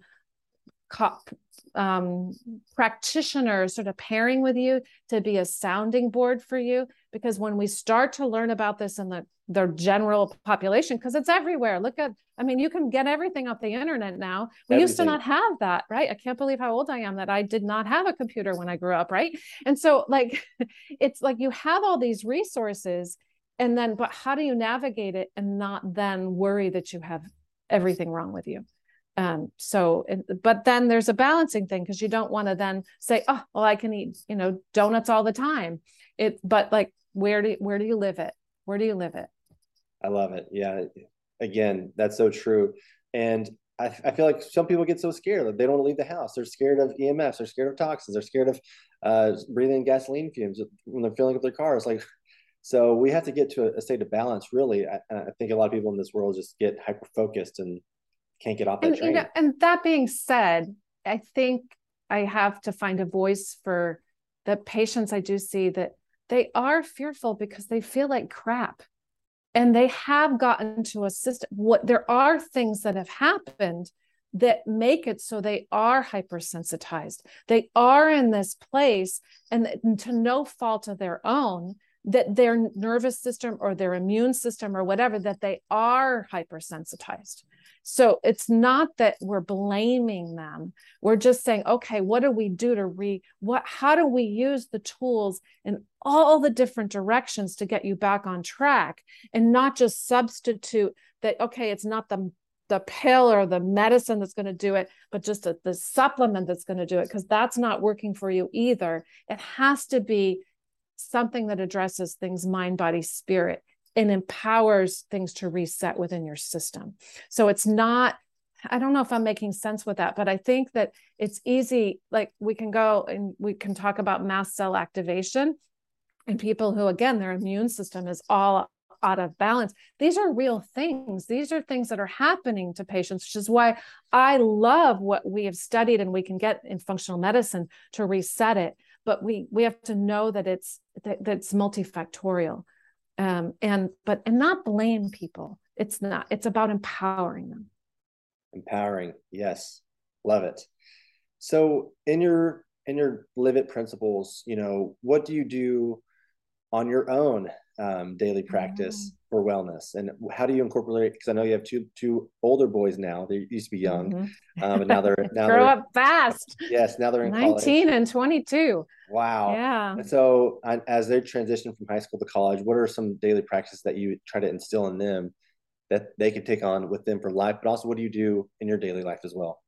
um, practitioner sort of pairing with you to be a sounding board for you. Because when we start to learn about this in the, the general population, because it's everywhere. Look at, I mean, you can get everything off the internet now. We everything. used to not have that, right? I can't believe how old I am that I did not have a computer when I grew up, right? And so, like, (laughs) it's like you have all these resources and then but how do you navigate it and not then worry that you have everything wrong with you um so but then there's a balancing thing because you don't want to then say oh well i can eat you know donuts all the time it but like where do where do you live it where do you live it i love it yeah again that's so true and I, I feel like some people get so scared that they don't leave the house. They're scared of EMFs. They're scared of toxins. They're scared of uh, breathing gasoline fumes when they're filling up their cars. Like so we have to get to a, a state of balance. Really, I, I, think a lot of people in this world just get hyper focused and can't get off that and, train. You know, and that being said, I think I have to find a voice for the patients I do see that they are fearful because they feel like crap. And they have gotten to a system what there are things that have happened that make it so they are hypersensitized. They are in this place and to no fault of their own that their nervous system or their immune system or whatever that they are hypersensitized so it's not that we're blaming them. We're just saying okay what do we do to re what how do we use the tools in all the different directions to get you back on track? And not just substitute that okay it's not the the pill or the medicine that's going to do it, but just a, the supplement that's going to do it, because that's not working for you either. It has to be something that addresses things mind, body, spirit and empowers things to reset within your system. So it's not I don't know if I'm making sense with that, but I think that it's easy. Like we can go and we can talk about mast cell activation and people who, again, their immune system is all out of balance. These are real things. These are things that are happening to patients, which is why I love what we have studied and we can get in functional medicine to reset it but we we have to know that it's that, that's multifactorial um, and but and not blame people. It's not it's about empowering them. Empowering. Yes. Love it. So in your in your live it principles you know what do you do on your own um, daily practice mm-hmm. for wellness and how do you incorporate because i know you have two two older boys now they used to be young mm-hmm. um, and now they're (laughs) now grow they're, up fast yes now they're in 19 college. and 22 wow yeah and so as they transition from high school to college what are some daily practices that you try to instill in them that they can take on with them for life but also what do you do in your daily life as well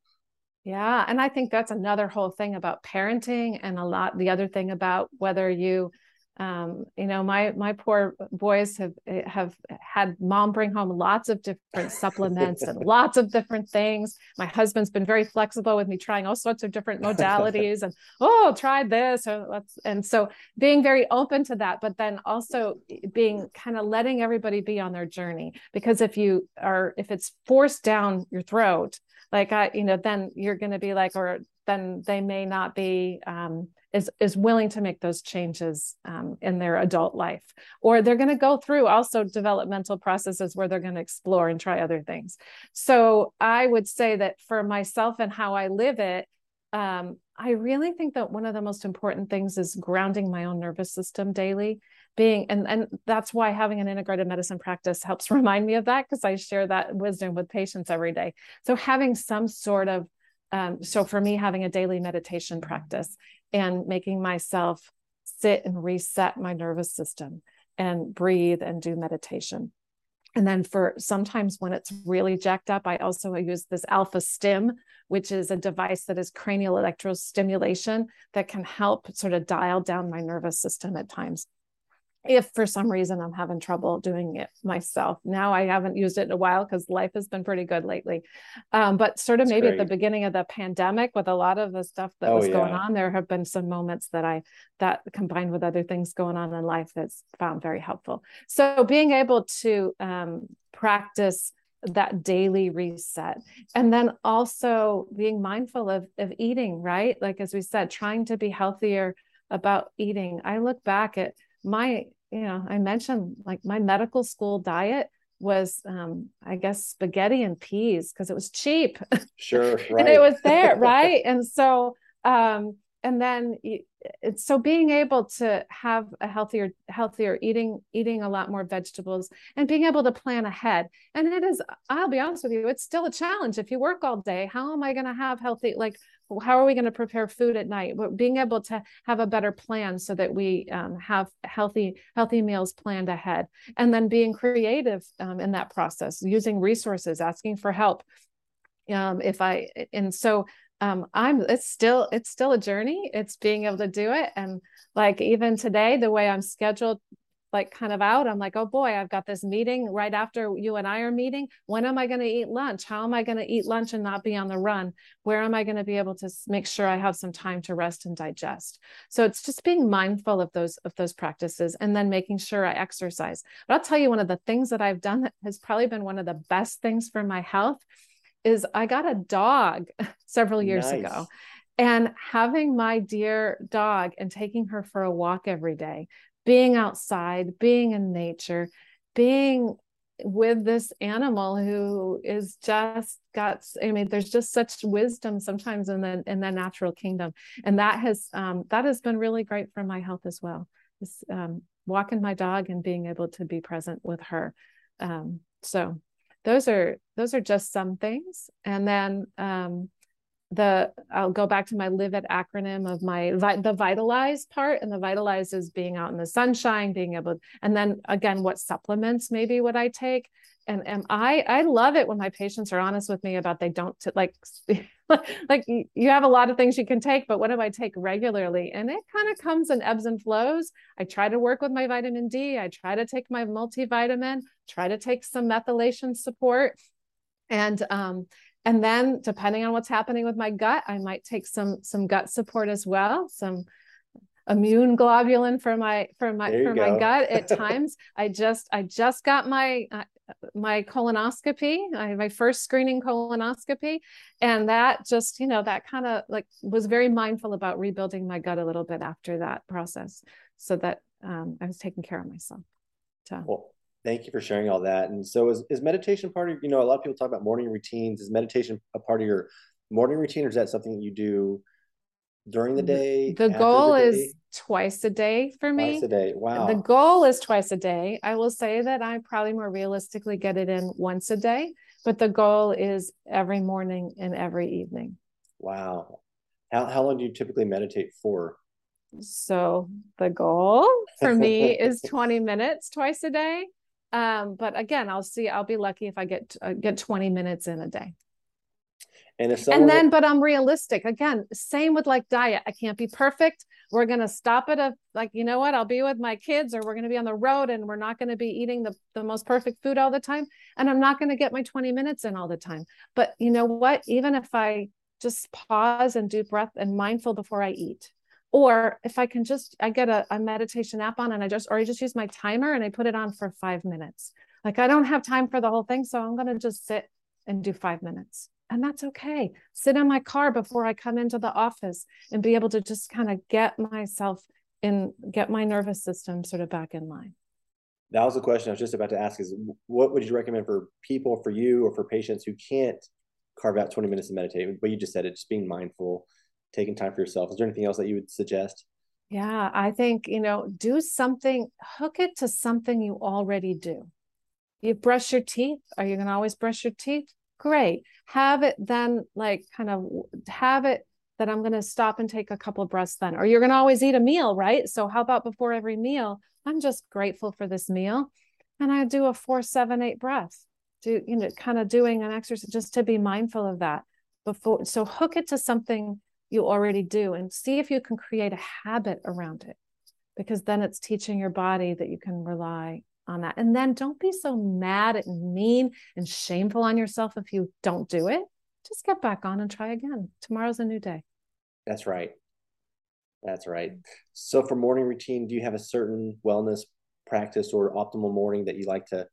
yeah and i think that's another whole thing about parenting and a lot the other thing about whether you um, you know my my poor boys have have had mom bring home lots of different supplements and (laughs) lots of different things. My husband's been very flexible with me trying all sorts of different modalities and (laughs) oh tried this or let's and so being very open to that but then also being kind of letting everybody be on their journey because if you are if it's forced down your throat like i you know then you're going to be like or then they may not be um, is is willing to make those changes um, in their adult life or they're going to go through also developmental processes where they're going to explore and try other things so i would say that for myself and how i live it um, I really think that one of the most important things is grounding my own nervous system daily. Being and and that's why having an integrated medicine practice helps (laughs) remind me of that because I share that wisdom with patients every day. So having some sort of um, so for me, having a daily meditation practice and making myself sit and reset my nervous system and breathe and do meditation. And then for sometimes when it's really jacked up, I also use this Alpha-Stim, which is a device that is cranial electrostimulation that can help sort of dial down my nervous system at times if for some reason I'm having trouble doing it myself. Now I haven't used it in a while because life has been pretty good lately. Um, but sort of That's maybe great. at the beginning of the pandemic, with a lot of the stuff that oh, was going yeah. on, there have been some moments that I that combined with other things going on in life that's found very helpful. So being able to um, practice that daily reset and then also being mindful of of eating right like as we said trying to be healthier about eating i look back at my you know, I mentioned like my medical school diet was um i guess spaghetti and peas because it was cheap. (laughs) Sure right. (laughs) and it was there (laughs) right? And so um and then it's so being able to have a healthier healthier eating eating a lot more vegetables and being able to plan ahead. And it is i'll be honest with you it's still a challenge. If you work all day how am i going to have healthy like how are we going to prepare food at night? But being able to have a better plan so that we um, have healthy healthy meals planned ahead and then being creative um, in that process using resources asking for help. Um, if i and so um, i'm it's still it's still a journey. It's being able to do it. And like even today the way i'm scheduled like kind of out i'm like oh boy i've got this meeting right after you and i are meeting. When am i going to eat lunch? How am i going to eat lunch and not be on the run? Where am i going to be able to make sure i have some time to rest and digest? So it's just being mindful of those of those practices and then making sure i exercise. But i'll tell you one of the things that i've done that has probably been one of the best things for my health is i got a dog (laughs) several years nice. ago and having my dear dog and taking her for a walk every day being outside, being in nature, being with this animal who is just got i mean there's just such wisdom sometimes in the in the natural kingdom. And that has um, that has been really great for my health as well Just um, walking my dog and being able to be present with her. Um, so those are those are just some things. And then um, the I'll go back to my live it acronym of my the vitalize part and the vitalize is being out in the sunshine being able and then again what supplements maybe would I take? And am I I love it when my patients are honest with me about they don't t- like (laughs) like you have a lot of things you can take but what do I take regularly? And it kind of comes in ebbs and flows. I try to work with my vitamin D. I try to take my multivitamin try to take some methylation support. And um and then depending on what's happening with my gut i might take some some gut support as well some immune globulin for my for my for go. my gut at (laughs) times i just i just got my uh, my colonoscopy I, my first screening colonoscopy and that just you know that kind of like was very mindful about rebuilding my gut a little bit after that process so that um, i was taking care of myself so. well thank you for sharing all that. And so is, is meditation part of, you know, a lot of people talk about morning routines. Is meditation a part of your morning routine or is that something that you do during the day? The goal the day? is twice a day for me. Twice a day. Wow. The goal is twice a day. I will say that I probably more realistically get it in once a day, but the goal is every morning and every evening. Wow. How, how long do you typically meditate for? So the goal for me (laughs) is 20 minutes twice a day. Um, but again, I'll see. I'll be lucky if I get uh, get 20 minutes in a day. And if and then, but I'm realistic. Again, same with like diet. I can't be perfect. We're gonna stop at a like, you know what? I'll be with my kids, or we're gonna be on the road, and we're not gonna be eating the the most perfect food all the time. And I'm not gonna get my 20 minutes in all the time. But you know what? Even if I just pause and do breath and mindful before I eat, or if i can just i get a, a meditation app on and i just or i just use my timer and i put it on for five minutes. Like i don't have time for the whole thing so i'm going to just sit and do five minutes. And that's okay. Sit in my car before i come into the office and be able to just kind of get myself in get my nervous system sort of back in line. That was the question i was just about to ask is what would you recommend for people for you or for patients who can't carve out 20 minutes to meditate but you just said it just being mindful taking time for yourself. Is there anything else that you would suggest? Yeah, I think, you know, do something, hook it to something you already do. You brush your teeth. Are you going to always brush your teeth? Great. Have it then, like, kind of have it that I'm going to stop and take a couple of breaths then. Or you're going to always eat a meal, right? So, how about before every meal? I'm just grateful for this meal. And I do a four, seven, eight breath, Do, you know, kind of doing an exercise just to be mindful of that before. So, hook it to something you already do and see if you can create a habit around it because then it's teaching your body that you can rely on that. And then don't be so mad and mean and shameful on yourself if you don't do it. Just get back on and try again. Tomorrow's a new day. That's right. That's right. So for morning routine, do you have a certain wellness practice or optimal morning that you like to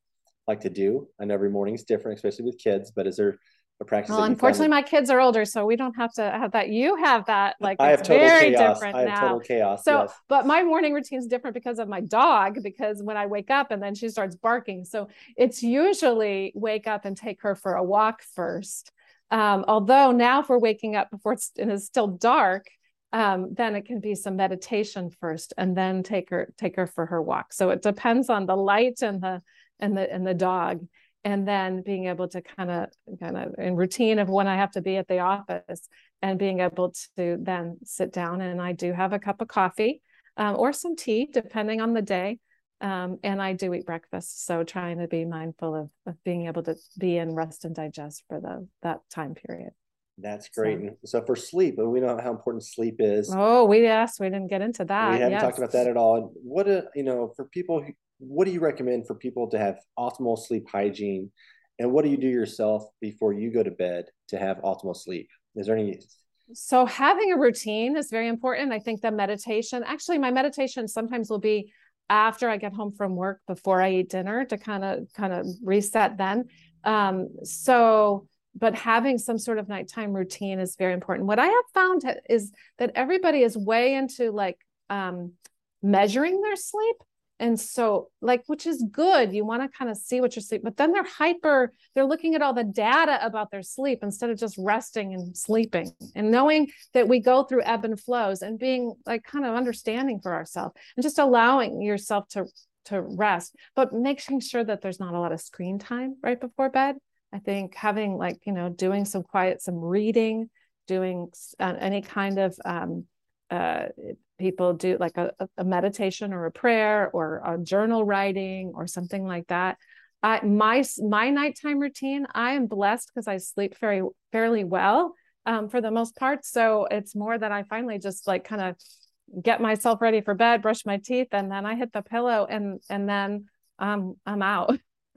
like to do? I know every morning is different, especially with kids, but is there a practice. Well, unfortunately, my kids are older, so we don't have to have that. You have that. Like I have total very chaos. different I have now. total chaos. So, yes. but my morning routine is different because of my dog. Because when I wake up and then she starts barking, so it's usually wake up and take her for a walk first. Um, although now, if we're waking up before it's, it is still dark, um, then it can be some meditation first, and then take her take her for her walk. So it depends on the light and the and the and the dog and then being able to kind of kind of in routine of when I have to be at the office and being able to then sit down and I do have a cup of coffee um, or some tea depending on the day um, and I do eat breakfast so trying to be mindful of, of being able to be in rest and digest for the that time period that's great. So, so for sleep, we know how important sleep is. Oh, we yes, we didn't get into that. We haven't yes. talked about that at all. What a you know for people who what do you recommend for people to have optimal sleep hygiene? And what do you do yourself before you go to bed to have optimal sleep? Is there any? So, having a routine is very important. I think the meditation, actually, my meditation sometimes will be after I get home from work before I eat dinner to kind of kind of reset then. Um, so but having some sort of nighttime routine is very important. What I have found is that everybody is way into like um, measuring their sleep and so like which is good you want to kind of see what you're sleep but then they're hyper they're looking at all the data about their sleep instead of just resting and sleeping and knowing that we go through ebb and flows and being like kind of understanding for ourselves and just allowing yourself to to rest but making sure that there's not a lot of screen time right before bed. I think having like you know doing some quiet some reading doing uh, any kind of um, uh, people do like a, a meditation or a prayer or a journal writing or something like that. I, my my nighttime routine i am blessed because i sleep very fairly well um, for the most part. So it's more that i finally just like kind of get myself ready for bed brush my teeth and then i hit the pillow and and then um, i'm out. (laughs)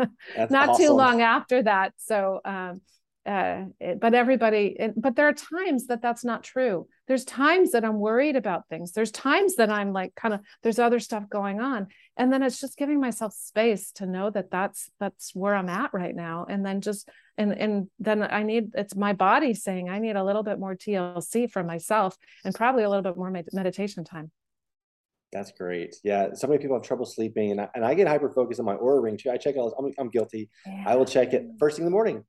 Not awesome. too long after that. So um, uh, it, but everybody but there are times that that's not true there's times that i'm worried about things there's times that i'm like kind of there's other stuff going on and then it's just giving myself space to know that that's that's where i'm at right now and then just and and then i need it's my body saying i need a little bit more tlc for myself and probably a little bit more med- meditation time that's great. Yeah, so many people have trouble sleeping, and I, and I get hyper focused on my Oura ring too. I check it. All, I'm, I'm guilty. Yeah. I will check it first thing in the morning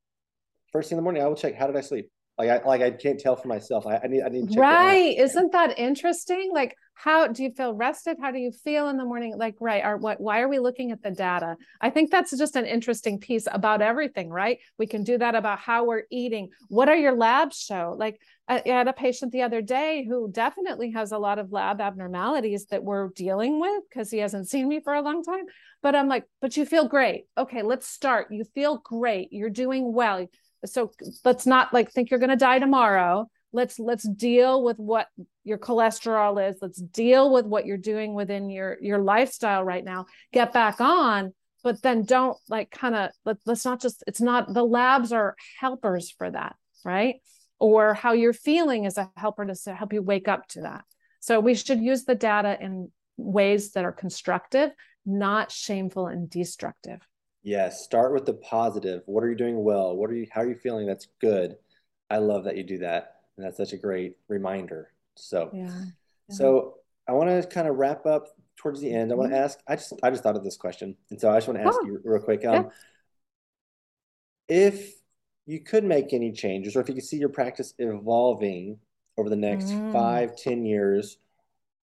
first thing in the morning, I will check how did I sleep. Like I like I can't tell for myself. I, I need I need right. Isn't that interesting? Like how do you feel rested? How do you feel in the morning? Like right. Are what? Why are we looking at the data? I think that's just an interesting piece about everything. Right. We can do that about how we're eating. What are your labs show? Like I had a patient the other day who definitely has a lot of lab abnormalities that we're dealing with because he hasn't seen me for a long time. But I'm like, but you feel great. Okay, let's start. You feel great. You're doing well so let's not like think you're going to die tomorrow. Let's let's deal with what your cholesterol is. Let's deal with what you're doing within your your lifestyle right now. Get back on but then don't like kind of let, let's not just it's not the labs are helpers for that right? Or how you're feeling is a helper to help you wake up to that. So we should use the data in ways that are constructive not shameful and destructive Yes, start with the positive. What are you doing well? What are you how are you feeling? That's good. I love that you do that. And that's such a great reminder. So yeah. yeah. So I want to kind of wrap up towards the end. I want to mm-hmm. ask, I just I just thought of this question. And so I just want to ask oh. you real quick. Um, yeah. if you could make any changes or if you could see your practice evolving over the next mm. five, ten years,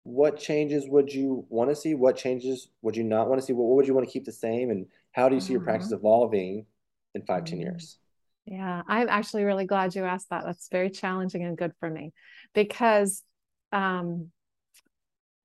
what changes would you want to see? What changes would you not want to see? What, would you want to keep the same? And how do you see your practice mm-hmm. evolving in five, ten years? Yeah, I'm actually really glad you asked that. That's very challenging and good for me because um,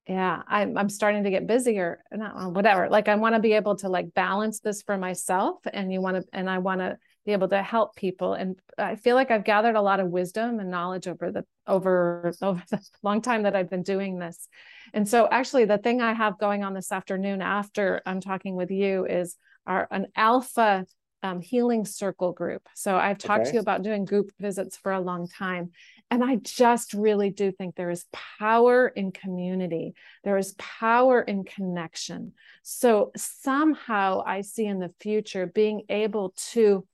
yeah I'm, I'm starting to get busier not whatever like i want to be able to like balance this for myself and you want to and i want to be able to help people and i feel like i've gathered a lot of wisdom and knowledge over the over (laughs) over the long time that i've been doing this and so actually the thing i have going on this afternoon after i'm talking with you is our an alpha um, healing circle group. So I've talked okay. to you about doing group visits for a long time. And I just really do think there is power in community, there is power in connection. So somehow I see in the future being able to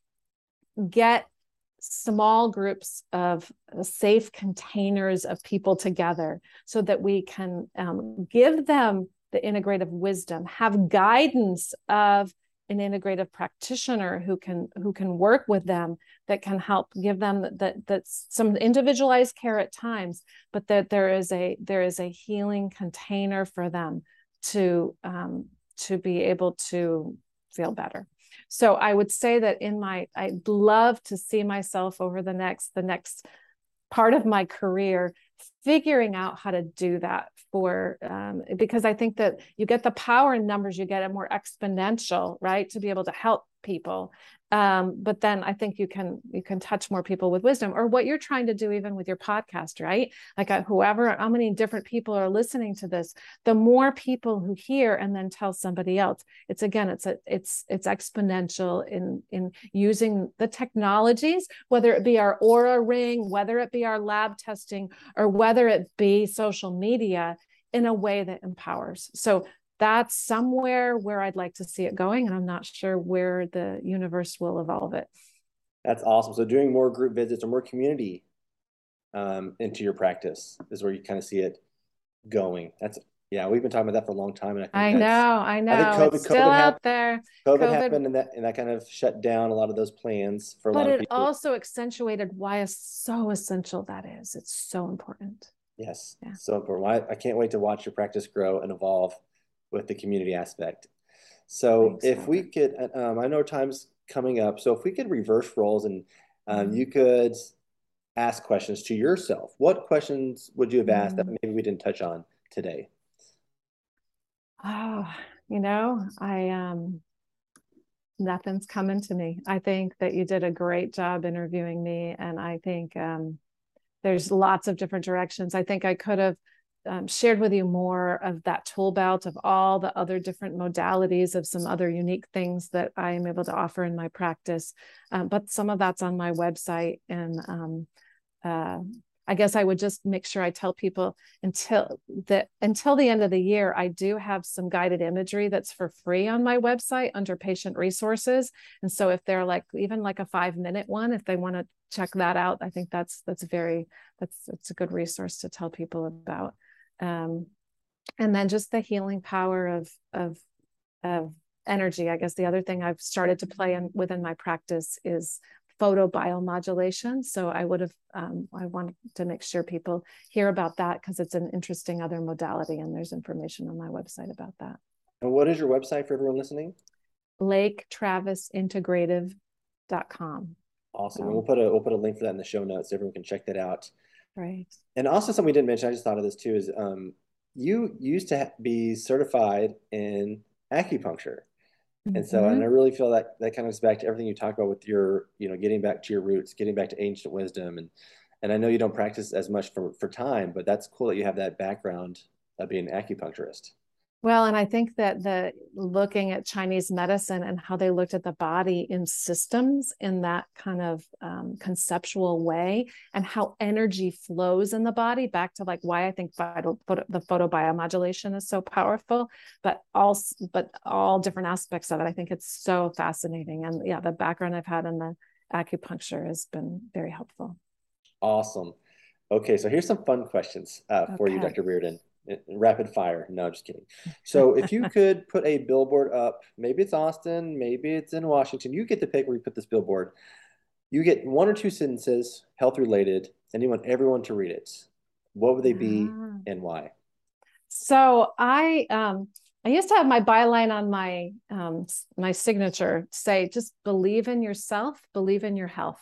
get small groups of safe containers of people together so that we can um, give them the integrative wisdom, have guidance of an integrative practitioner who can who can work with them that can help give them that that some individualized care at times but that there is a there is a healing container for them to um, to be able to feel better. So i would say that in my i'd love to see myself over the next the next part of my career figuring out how to do that for um, because i think that you get the power in numbers you get it more exponential right to be able to help people um, but then i think you can you can touch more people with wisdom or what you're trying to do even with your podcast right? Like uh, whoever how many different people are listening to this the more people who hear and then tell somebody else. It's again it's a it's it's exponential in in using the technologies whether it be our Oura ring whether it be our lab testing or whether it be social media in a way that empowers. So that's somewhere where I'd like to see it going. And I'm not sure where the universe will evolve it. That's awesome. So doing more group visits or more community um, into your practice is where you kind of see it going. That's yeah, we've been talking about that for a long time, and I, I know, I know, I think COVID, it's COVID still happened, out there. COVID, COVID, happened, and that and that kind of shut down a lot of those plans for a but lot of people. But it also accentuated why it's so essential that is. It's so important. Yes, yeah. so important. I, I can't wait to watch your practice grow and evolve with the community aspect. So Thanks, if we could, um, I know time's coming up. So if we could reverse roles and um, you could ask questions to yourself, what questions would you have asked that mm. maybe we didn't touch on today? Oh, you know, I um, nothing's coming to me. I think that you did a great job interviewing me, and I think um, there's lots of different directions. I think I could have um, shared with you more of that tool belt of all the other different modalities of some other unique things that I am able to offer in my practice. Um, but some of that's on my website. And um, uh, I guess I would just make sure I tell people until the until the end of the year, I do have some guided imagery that's for free on my website under patient resources. And so if they're like even like a five minute one, if they want to check that out, I think that's that's very that's that's a good resource to tell people about um, and then just the healing power of of of energy i guess the other thing i've started to play in within my practice is photobiomodulation. So i would have um, i want to make sure people hear about that because it's an interesting other modality and there's information on my website about that. And what is your website for everyone listening? Lake travis integrative.com awesome. So, we'll put a we'll put a link for that in the show notes. So everyone can check that out Right. And also something we didn't mention, I just thought of this too, is um, you used to be certified in acupuncture. Mm-hmm. And so, and I mm-hmm. really feel that that kind of goes back to everything you talk about with your, you know, getting back to your roots, getting back to ancient wisdom. And, and I know you don't practice as much for, for time, but that's cool that you have that background of being an acupuncturist. Well, and I think that the looking at Chinese medicine and how they looked at the body in systems in that kind of um, conceptual way, and how energy flows in the body, back to like why I think vital, the photobiomodulation is so powerful, but all but all different aspects of it. I think it's so fascinating, and yeah, the background I've had in the acupuncture has been very helpful. Awesome. Okay, so here's some fun questions uh, for okay. you, Dr. Reardon rapid fire. No, just kidding. So if you (laughs) could put a billboard up, maybe it's Austin, maybe it's in Washington, you get to pick where you put this billboard. You get one or two sentences, health related, and you want everyone to read it, what would they be Ah. and why? So I um I used to have my byline on my um my signature say just believe in yourself, believe in your health.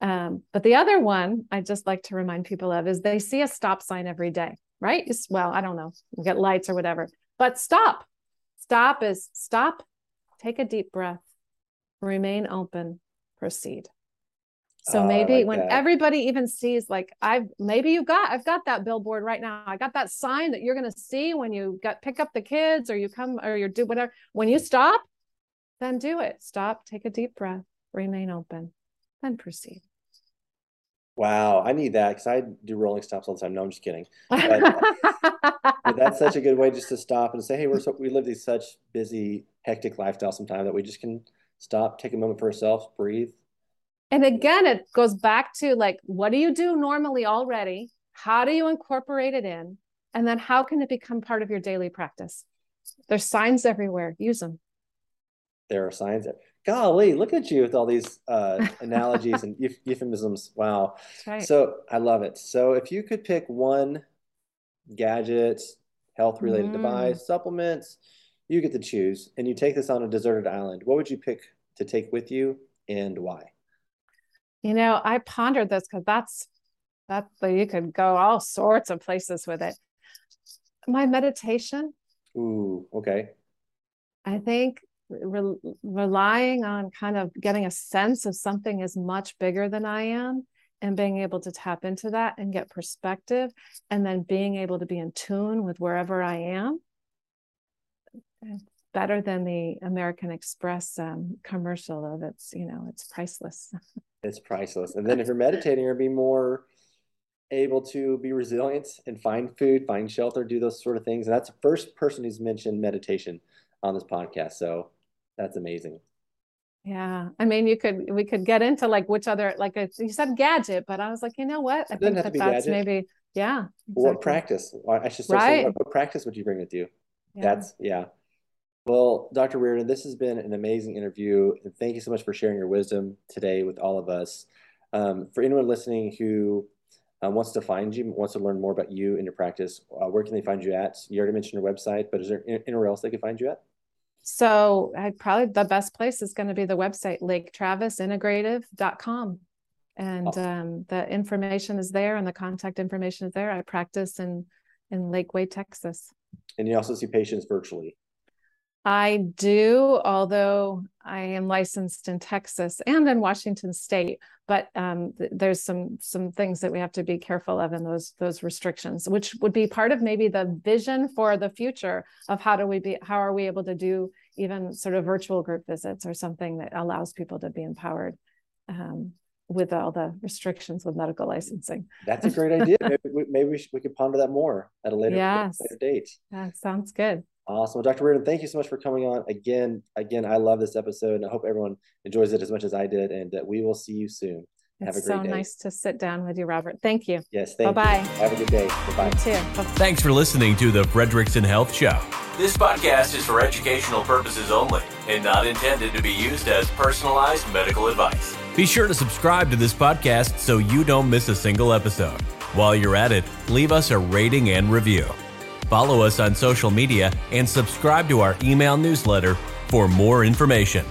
Um, but the other one I just like to remind people of is they see a stop sign every day, right? It's, well, I don't know, you get lights or whatever, but stop. Stop is stop, take a deep breath, remain open, proceed. So ah, I maybe like when that. everybody even sees like I've maybe you've got I've got that billboard right now. I got that sign that you're gonna see when you got pick up the kids or you come or you do whatever. When you stop, then do it. Stop, take a deep breath, remain open, then proceed. Wow, I need that because I do rolling stops all the time. No, I'm just kidding. (laughs) But that's such a good way just to stop and say, hey, we're so we live these such busy, hectic lifestyle sometimes that we just can stop, take a moment for ourselves, breathe. And again, it goes back to like, what do you do normally already? How do you incorporate it in? And then how can it become part of your daily practice? There's signs everywhere. Use them. There are signs that, golly, look at you with all these uh, (laughs) analogies and euph- euphemisms. Wow. Right. So I love it. So if you could pick one gadget, health related Mm. device, supplements, you get to choose, and you take this on a deserted island, what would you pick to take with you and why? You know, I pondered this because that's that's you could go all sorts of places with it. My meditation, Ooh, okay. I think re- relying on kind of getting a sense of something is much bigger than I am and being able to tap into that and get perspective and then being able to be in tune with wherever I am. Better than the American Express um, commercial of it's, you know, it's priceless. It's priceless. And then if you're meditating, you're be more able to be resilient and find food, find shelter, do those sort of things. And that's the first person who's mentioned meditation on this podcast. So that's amazing. Yeah, I mean, you could we could get into like which other like a, you said gadget, but I was like, you know what? I think that that's gadget. maybe yeah. What practice? I should start Right. saying, what, what practice would you bring with you? Yeah. That's, yeah. Well, Dr. Reardon, this has been an amazing interview. And thank you so much for sharing your wisdom today with all of us. Um, for anyone listening who uh, wants to find you, wants to learn more about you and your practice, uh, where can they find you at? You already mentioned your website, but is there anywhere else they can find you at? So I probably the best place is going to be the website laketravisintegrative.com. And Awesome. um, the information is there and the contact information is there. I practice in in Lakeway, Texas. And you also see patients virtually. I do, although I am licensed in Texas and in Washington State, but um, th- there's some some things that we have to be careful of in those those restrictions, which would be part of maybe the vision for the future of how do we be how are we able to do even sort of virtual group visits or something that allows people to be empowered um, with all the restrictions with medical licensing. That's a great idea. Maybe, we, maybe we, should, we could ponder that more at a later, Yes. later date. That sounds good. Awesome. Well, Dr. Reardon, thank you so much for coming on again. Again, I love this episode and I hope everyone enjoys it as much as I did. And uh, we will see you soon. Have a It's great so day. nice to sit down with you, Robert. Thank you. Yes, thank Bye-bye. you. Have a good day. Bye-bye. You too. Bye- Thanks for listening to the Fredrickson Health Show. This podcast is for educational purposes only and not intended to be used as personalized medical advice. Be sure to subscribe to this podcast so you don't miss a single episode. While you're at it, leave us a rating and review. Follow us on social media and subscribe to our email newsletter for more information.